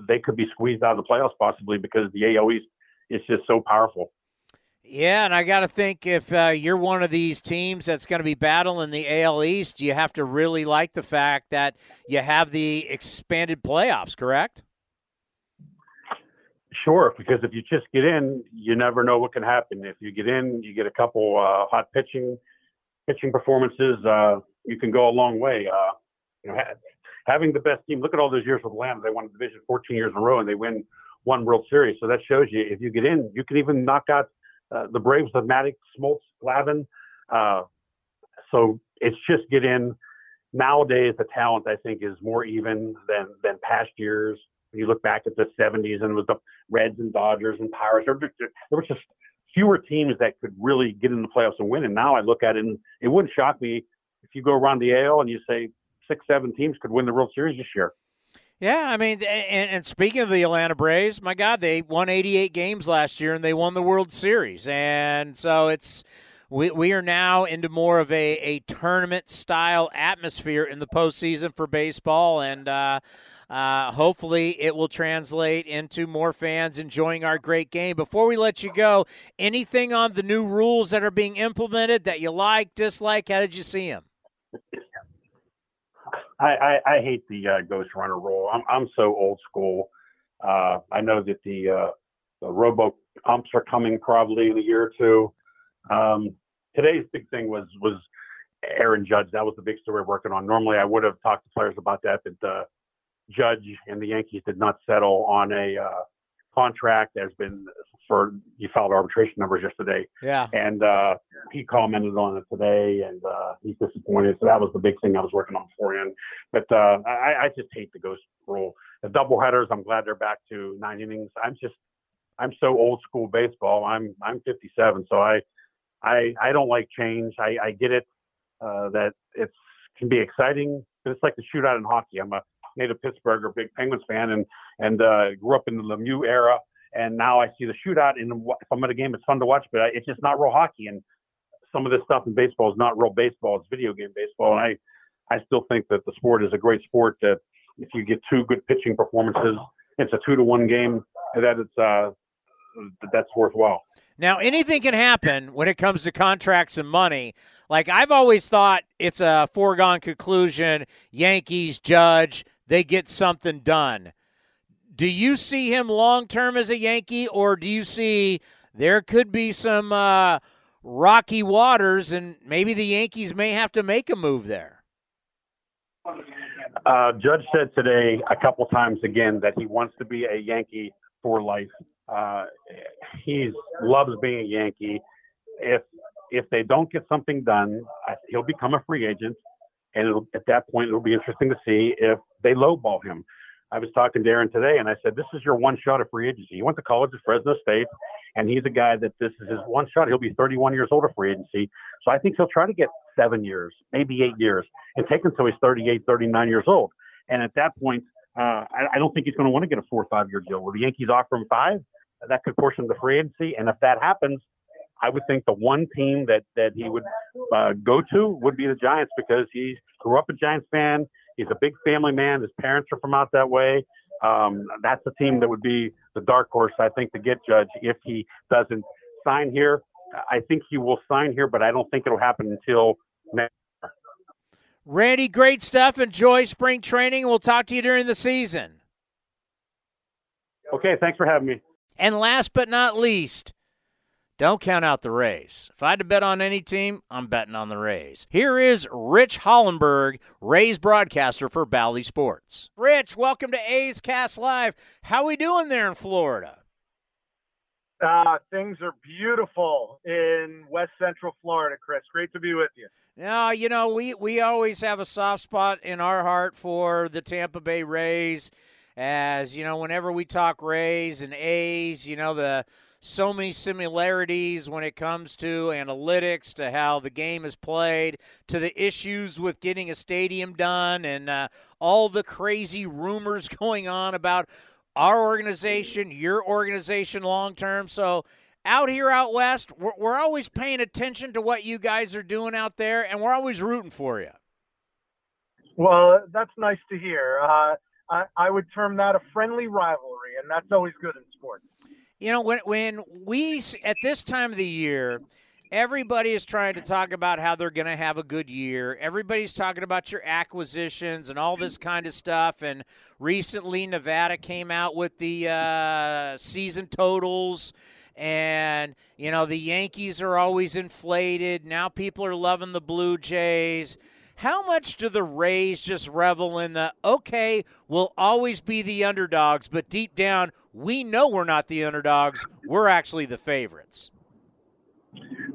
Speaker 6: they could be squeezed out of the playoffs possibly because the AL East is just so powerful.
Speaker 1: Yeah, and I got to think if uh, you're one of these teams that's going to be battling the AL East, you have to really like the fact that you have the expanded playoffs, correct?
Speaker 6: Sure, because if you just get in, you never know what can happen. If you get in, you get a couple uh, hot pitching pitching performances. Uh, you can go a long way. Uh, you know, ha- having the best team. Look at all those years with Atlanta. They won the division 14 years in a row, and they win one World Series. So that shows you if you get in, you can even knock out uh, the Braves with Maddux, Smoltz, Glavine. Uh, so it's just get in. Nowadays, the talent I think is more even than than past years you look back at the 70s and with the Reds and Dodgers and Pirates, there, there was just fewer teams that could really get in the playoffs and win. And now I look at it and it wouldn't shock me if you go around the AL and you say six, seven teams could win the World Series this year.
Speaker 1: Yeah, I mean, and, and, speaking of the Atlanta Braves, my God, they won 88 games last year and they won the World Series, and so it's we we are now into more of a a tournament style atmosphere in the postseason for baseball, and. Uh, uh, hopefully, it will translate into more fans enjoying our great game. Before we let you go, anything on the new rules that are being implemented that you like, dislike? How did you see them?
Speaker 6: I, I, I hate the uh, ghost runner rule. I'm I'm so old school. Uh, I know that the uh, the robo umps are coming probably in a year or two. Um, today's big thing was was Aaron Judge. That was the big story we're working on. Normally, I would have talked to players about that, but uh, Judge and the Yankees did not settle on a uh, contract. There's been for you filed arbitration numbers yesterday.
Speaker 1: Yeah.
Speaker 6: And uh, he commented on it today, and uh, he's disappointed. So that was the big thing I was working on beforehand. But uh, I, I just hate the ghost rule. The double headers. I'm glad they're back to nine innings. I'm just I'm so old school baseball. I'm I'm 57, so I I I don't like change. I, I get it uh, that it's can be exciting, but it's like the shootout in hockey. I'm a native Pittsburgher, big Penguins fan, and and uh, grew up in the Lemieux era. And now I see the shootout, and if I'm at a game, it's fun to watch, but it's just not real hockey. And some of this stuff in baseball is not real baseball; it's video game baseball. And I I still think that the sport is a great sport. That if you get two good pitching performances, it's a two to one game. That it's uh, that's worthwhile.
Speaker 1: Now, anything can happen when it comes to contracts and money. Like I've always thought, it's a foregone conclusion. Yankees, Judge, they get something done. Do you see him long term as a Yankee, or do you see there could be some uh, rocky waters, and maybe the Yankees may have to make a move there.
Speaker 6: Uh, Judge said today a couple times again that he wants to be a Yankee for life. Uh, he loves being a Yankee. If if they don't get something done, he'll become a free agent, and at that point it'll be interesting to see if they lowball him. I was talking to Aaron today, and I said, "This is your one shot at free agency. He went to college at Fresno State, and he's a guy that this is his one shot. He'll be 31 years old at free agency, so I think he'll try to get seven years, maybe eight years, and take until he's 38, 39 years old. And at that point, uh, I, I don't think he's going to want to get a four or five year deal. Will the Yankees offer him five? That could push him to free agency, and if that happens, I would think the one team that that he would uh, go to would be the Giants because he grew up a Giants fan. He's a big family man. His parents are from out that way. Um, that's the team that would be the dark horse, I think, to get Judge if he doesn't sign here. I think he will sign here, but I don't think it'll happen until next.
Speaker 1: Randy, great stuff. Enjoy spring training. We'll talk to you during the season.
Speaker 6: Okay, thanks for having me.
Speaker 1: And last but not least, don't count out the Rays. If I had to bet on any team, I'm betting on the Rays. Here is Rich Hollenberg, Rays broadcaster for Bally Sports. Rich, welcome to A's Cast Live. How are we doing there in Florida?
Speaker 7: Uh, things are beautiful in West Central Florida, Chris. Great to be with you.
Speaker 1: Now, you know, we, we always have a soft spot in our heart for the Tampa Bay Rays. As, you know, whenever we talk Rays and A's, you know, the so many similarities when it comes to analytics, to how the game is played, to the issues with getting a stadium done, and uh, all the crazy rumors going on about our organization, your organization long term. So, out here out west, we're, we're, always paying attention to what you guys are doing out there, and we're always rooting for you.
Speaker 7: Well, that's nice to hear. Uh, I, I would term that a friendly rivalry, and that's always good in sports
Speaker 1: you know when when we at this time of the year everybody is trying to talk about how they're going to have a good year. Everybody's talking about your acquisitions and all this kind of stuff and recently nevada came out with the uh, season totals and you know the yankees are always inflated. Now people are loving the blue jays how much do the Rays just revel in the okay, we'll always be the underdogs, but deep down, we know we're not the underdogs. We're actually the favorites.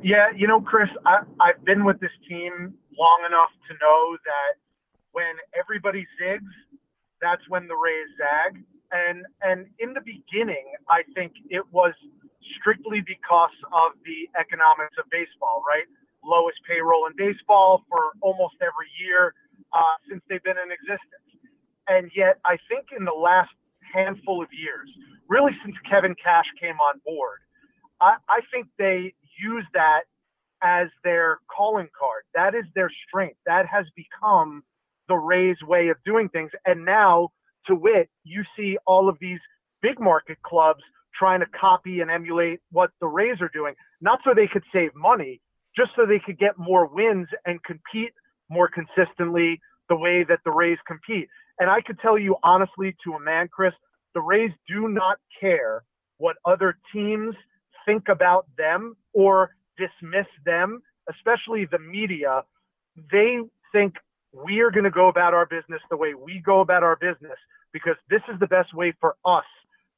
Speaker 7: Yeah, you know, Chris, I, I've been with this team long enough to know that when everybody zigs, that's when the Rays zag. And and in the beginning, I think it was strictly because of the economics of baseball, right? Lowest payroll in baseball for almost every year uh, since they've been in existence. And yet, I think in the last handful of years, really since Kevin Cash came on board. I, I think they use that as their calling card. That is their strength. That has become the Rays' way of doing things. And now, to wit, you see all of these big market clubs trying to copy and emulate what the Rays are doing, not so they could save money, just so they could get more wins and compete more consistently the way that the Rays compete. And I could tell you honestly, to a man, Chris, the Rays do not care what other teams think about them or dismiss them, especially the media. They think we are going to go about our business the way we go about our business because this is the best way for us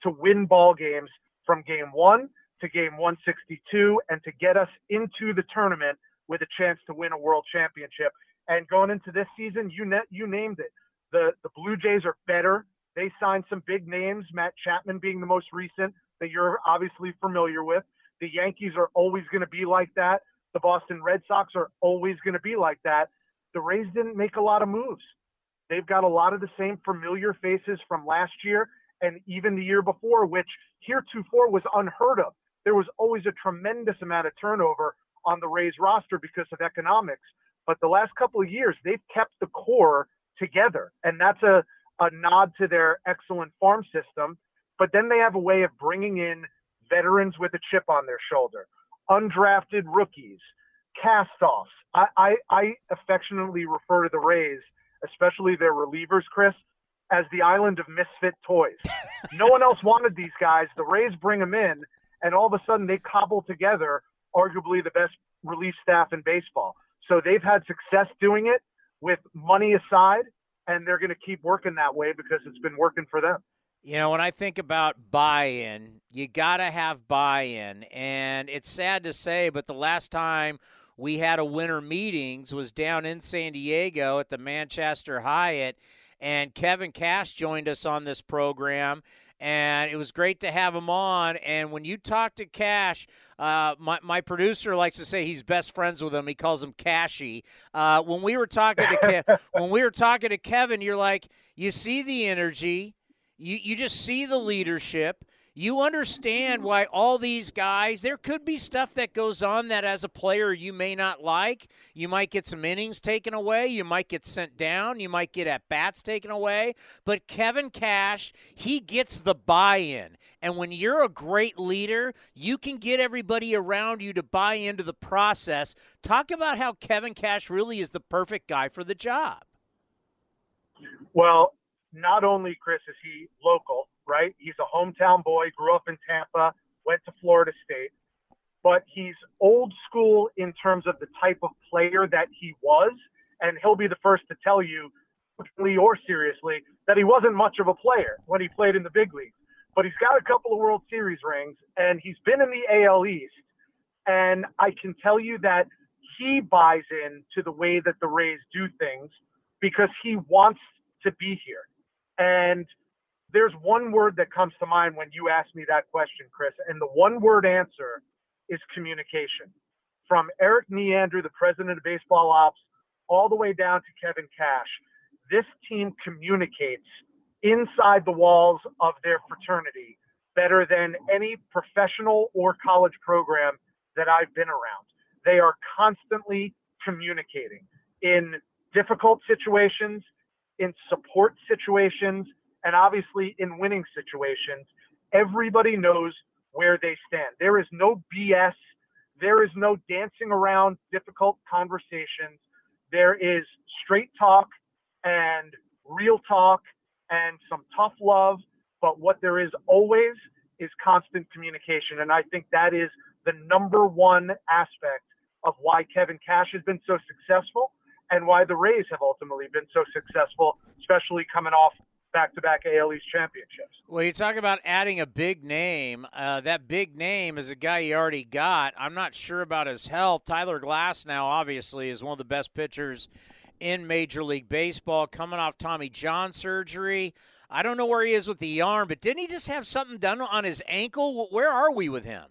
Speaker 7: to win ball games from game one to game 162 and to get us into the tournament with a chance to win a world championship. And going into this season, you you named it. The the Blue Jays are better they signed some big names, Matt Chapman being the most recent that you're obviously familiar with. The Yankees are always going to be like that. The Boston Red Sox are always going to be like that. The Rays didn't make a lot of moves. They've got a lot of the same familiar faces from last year and even the year before, which heretofore was unheard of. There was always a tremendous amount of turnover on the Rays roster because of economics. But the last couple of years, they've kept the core together. And that's a a nod to their excellent farm system, but then they have a way of bringing in veterans with a chip on their shoulder, undrafted rookies, cast-offs. I, I, I affectionately refer to the Rays, especially their relievers, Chris, as the island of misfit toys. no one else wanted these guys. The Rays bring them in, and all of a sudden they cobble together arguably the best relief staff in baseball. So they've had success doing it with money aside, and they're going to keep working that way because it's been working for them.
Speaker 1: You know, when I think about buy in, you got to have buy in. And it's sad to say, but the last time we had a winter meetings was down in San Diego at the Manchester Hyatt. And Kevin Cash joined us on this program and it was great to have him on. And when you talk to Cash, uh, my, my producer likes to say he's best friends with him. He calls him Cashy. Uh, when we were talking to Ke- when we were talking to Kevin, you're like, you see the energy, you you just see the leadership you understand why all these guys, there could be stuff that goes on that as a player you may not like. You might get some innings taken away. You might get sent down. You might get at bats taken away. But Kevin Cash, he gets the buy in. And when you're a great leader, you can get everybody around you to buy into the process. Talk about how Kevin Cash really is the perfect guy for the job.
Speaker 7: Well, not only, Chris, is he local, right? He's a hometown boy, grew up in Tampa, went to Florida State, but he's old school in terms of the type of player that he was. And he'll be the first to tell you, or seriously, that he wasn't much of a player when he played in the big leagues. But he's got a couple of World Series rings and he's been in the AL East. And I can tell you that he buys in to the way that the Rays do things because he wants to be here. And there's one word that comes to mind when you ask me that question, Chris, and the one word answer is communication. From Erik Neander, the president of baseball ops, all the way down to Kevin Cash, this team communicates inside the walls of their fraternity better than any professional or college program that I've been around. They are constantly communicating in difficult situations, in support situations, and obviously in winning situations, everybody knows where they stand. There is no BS. There is no dancing around difficult conversations. There is straight talk and real talk and some tough love. But what there is always is constant communication. And I think that is the number one aspect of why Kevin Cash has been so successful and why the Rays have ultimately been so successful, especially coming off back-to-back AL East championships.
Speaker 1: Well, you talk about adding a big name. Uh, that big name is a guy you already got. I'm not sure about his health. Tyler Glasnow obviously, is one of the best pitchers in Major League Baseball, coming off Tommy John surgery. I don't know where he is with the arm, but didn't he just have something done on his ankle? Where are we with him?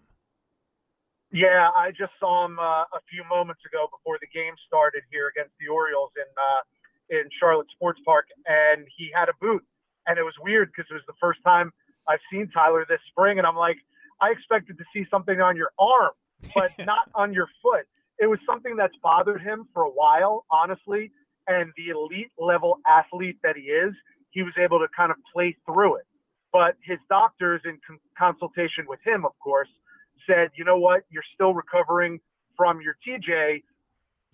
Speaker 7: Yeah, I just saw him uh, a few moments ago before the game started here against the Orioles in uh, in Charlotte Sports Park, and he had a boot and it was weird because it was the first time I've seen Tyler this spring, and I'm like, I expected to see something on your arm, but not on your foot. It was something that's bothered him for a while, honestly. And the elite level athlete that he is, he was able to kind of play through it. But his doctors, in con- consultation with him, of course, said, you know what, you're still recovering from your TJ.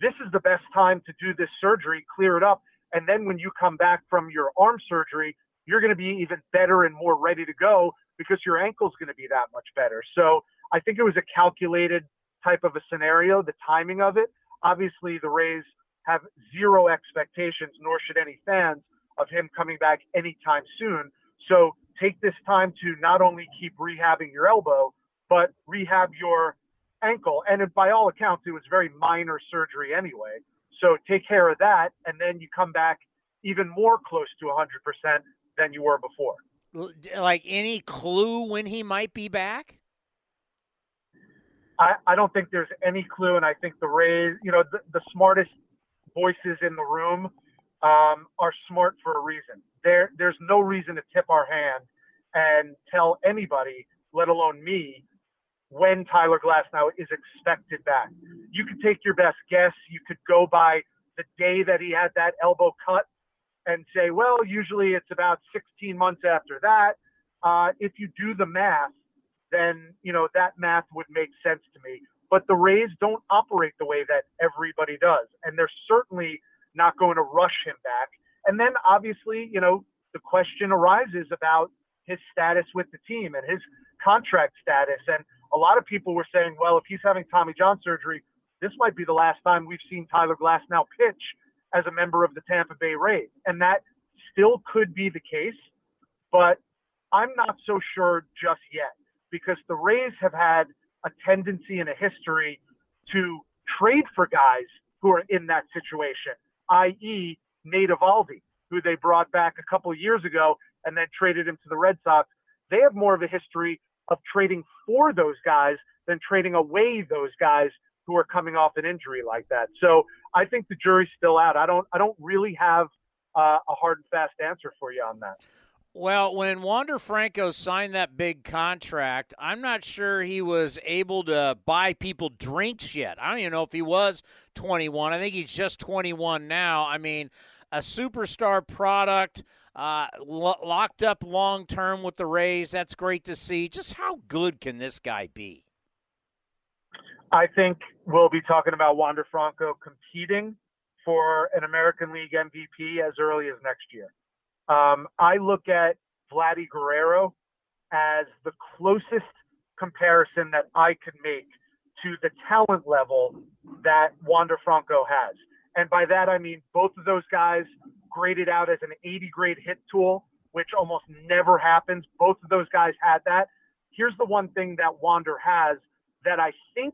Speaker 7: This is the best time to do this surgery, clear it up. And then when you come back from your arm surgery, you're going to be even better and more ready to go because your ankle's going to be that much better. So I think it was a calculated type of a scenario, the timing of it. Obviously, the Rays have zero expectations, nor should any fans, of him coming back anytime soon. So take this time to not only keep rehabbing your elbow, but rehab your ankle. And by all accounts, it was very minor surgery anyway. So take care of that, and then you come back even more close to 100% than you were before.
Speaker 1: Like any clue when he might be back?
Speaker 7: I, I don't think there's any clue, and I think the Rays, you know, the, the smartest voices in the room um, are smart for a reason. There, there's no reason to tip our hand and tell anybody, let alone me, when Tyler Glasnow is expected back. You could take your best guess. You could go by the day that he had that elbow cut and say, well, usually it's about 16 months after that. Uh, if you do the math, then you know that math would make sense to me. But the Rays don't operate the way that everybody does, and they're certainly not going to rush him back. And then obviously, you know, the question arises about his status with the team and his contract status. And a lot of people were saying, well, if he's having Tommy John surgery, this might be the last time we've seen Tyler Glasnow pitch as a member of the Tampa Bay Rays. And that still could be the case, but I'm not so sure just yet because the Rays have had a tendency and a history to trade for guys who are in that situation, i.e., Nate Eovaldi, who they brought back a couple years ago and then traded him to the Red Sox. They have more of a history of trading for those guys than trading away those guys who are coming off an injury like that. So I think the jury's still out. I don't I don't really have uh, a hard and fast answer for you on that.
Speaker 1: Well, when Wander Franco signed that big contract, I'm not sure he was able to buy people drinks yet. I don't even know if he was 21. I think he's just 21 now. I mean, a superstar product, uh, lo- locked up long term with the Rays. That's great to see. Just how good can this guy be?
Speaker 7: I think we'll be talking about Wander Franco competing for an American League MVP as early as next year. Um, I look at Vladdy Guerrero as the closest comparison that I could make to the talent level that Wander Franco has. And by that, I mean both of those guys graded out as an 80 grade hit tool, which almost never happens. Both of those guys had that. Here's the one thing that Wander has that I think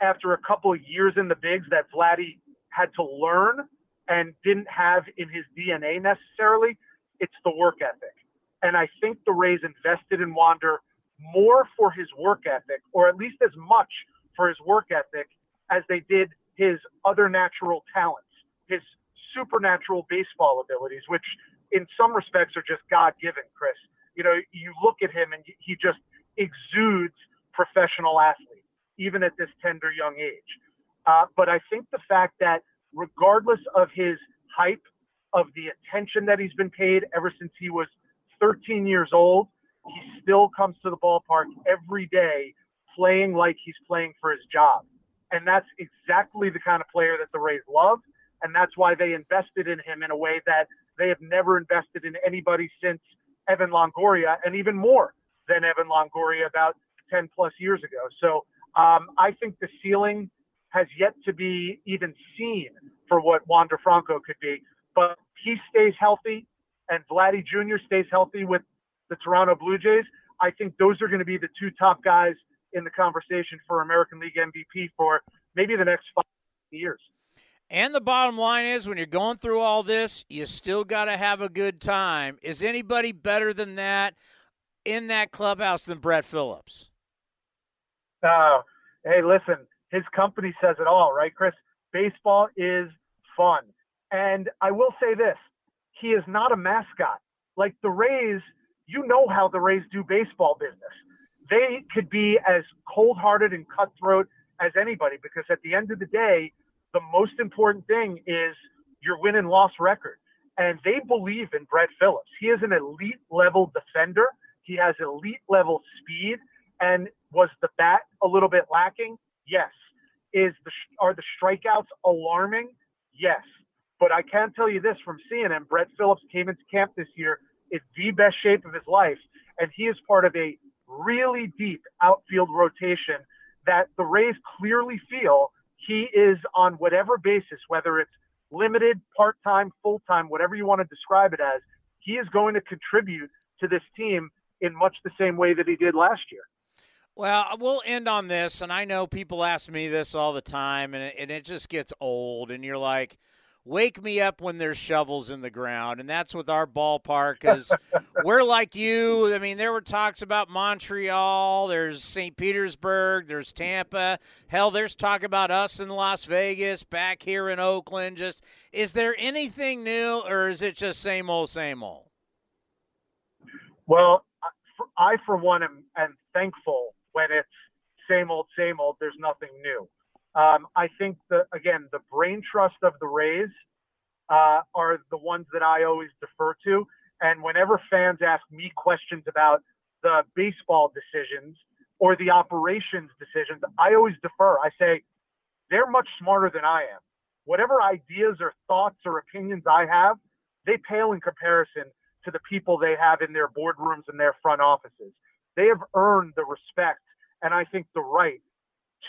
Speaker 7: after a couple years in the bigs that Vladdy had to learn and didn't have in his DNA necessarily. It's the work ethic. And I think the Rays invested in Wander more for his work ethic, or at least as much for his work ethic as they did his other natural talents, his supernatural baseball abilities, which in some respects are just God given, Chris. You know, you look at him and he just exudes professional athlete, even at this tender young age. Uh, but I think the fact that regardless of his hype, of the attention that he's been paid ever since he was 13 years old, he still comes to the ballpark every day playing like he's playing for his job. And that's exactly the kind of player that the Rays love. And that's why they invested in him in a way that they have never invested in anybody since Evan Longoria, and even more than Evan Longoria about 10 plus years ago. So um, I think the ceiling has yet to be even seen for what Wander Franco could be. But he stays healthy, and Vladdy Jr. stays healthy with the Toronto Blue Jays. I think those are going to be the two top guys in the conversation for American League MVP for maybe the next five years.
Speaker 1: And the bottom line is when you're going through all this, you still got to have a good time. Is anybody better than that in that clubhouse than Brett Phillips?
Speaker 7: Uh, hey, listen, his company says it all, right, Chris? Baseball is fun. And I will say this he is not a mascot. Like the Rays, you know how the Rays do baseball business. They could be as cold hearted and cutthroat as anybody because at the end of the day, the most important thing is your win and loss record. And they believe in Brett Phillips. He is an elite level defender. He has elite level speed. And was the bat a little bit lacking? Yes. Is the are the strikeouts alarming? Yes. But I can tell you this from seeing him, Brett Phillips came into camp this year in the best shape of his life, and he is part of a really deep outfield rotation that the Rays clearly feel he is on whatever basis, whether it's limited, part time, full time, whatever you want to describe it as, he is going to contribute to this team in much the same way that he did last year.
Speaker 1: Well, uh, we'll end on this, and I know people ask me this all the time, and it, and it just gets old, and you're like, wake me up when there's shovels in the ground and that's with our ballpark because we're like you. I mean there were talks about montreal there's st petersburg there's tampa. Hell there's talk about us in las vegas back here in oakland just is there anything new or is it just same old same old?
Speaker 7: Well i for one am, am thankful when it's same old same old there's nothing new um, I think that again, the brain trust of the Rays uh, are the ones that I always defer to. And whenever fans ask me questions about the baseball decisions or the operations decisions, I always defer. I say they're much smarter than I am. Whatever ideas or thoughts or opinions I have, they pale in comparison to the people they have in their boardrooms and their front offices. They have earned the respect and I think the right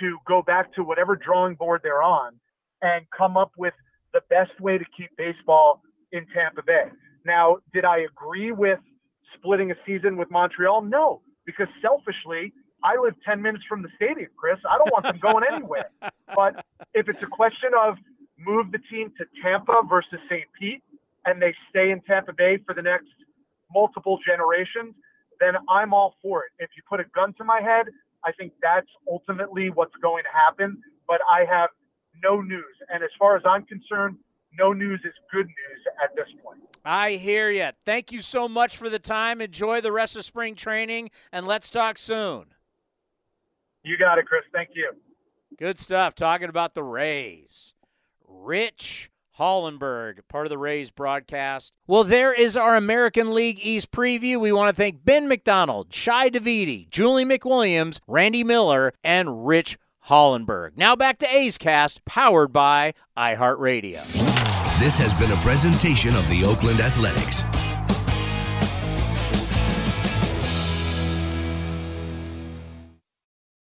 Speaker 7: to go back to whatever drawing board they're on and come up with the best way to keep baseball in Tampa Bay. Now, did I agree with splitting a season with Montreal? No, because selfishly, I live 10 minutes from the stadium, Chris. I don't want them going anywhere. But if it's a question of move the team to Tampa versus St. Pete and they stay in Tampa Bay for the next multiple generations, then I'm all for it. If you put a gun to my head, I think that's ultimately what's going to happen. But I have no news. And as far as I'm concerned, no news is good news at this point.
Speaker 1: I hear you. Thank you so much for the time. Enjoy the rest of spring training, and let's talk soon.
Speaker 7: You got it, Chris. Thank you.
Speaker 1: Good stuff. Talking about the Rays. Rich Hollenberg, part of the Rays broadcast. Well, there is our American League East preview. We want to thank Ben McDonald, Shi Davidi, Julie McWilliams, Randy Miller, and Rich Hollenberg. Now back to A's Cast, powered by iHeartRadio.
Speaker 8: This has been a presentation of the Oakland Athletics.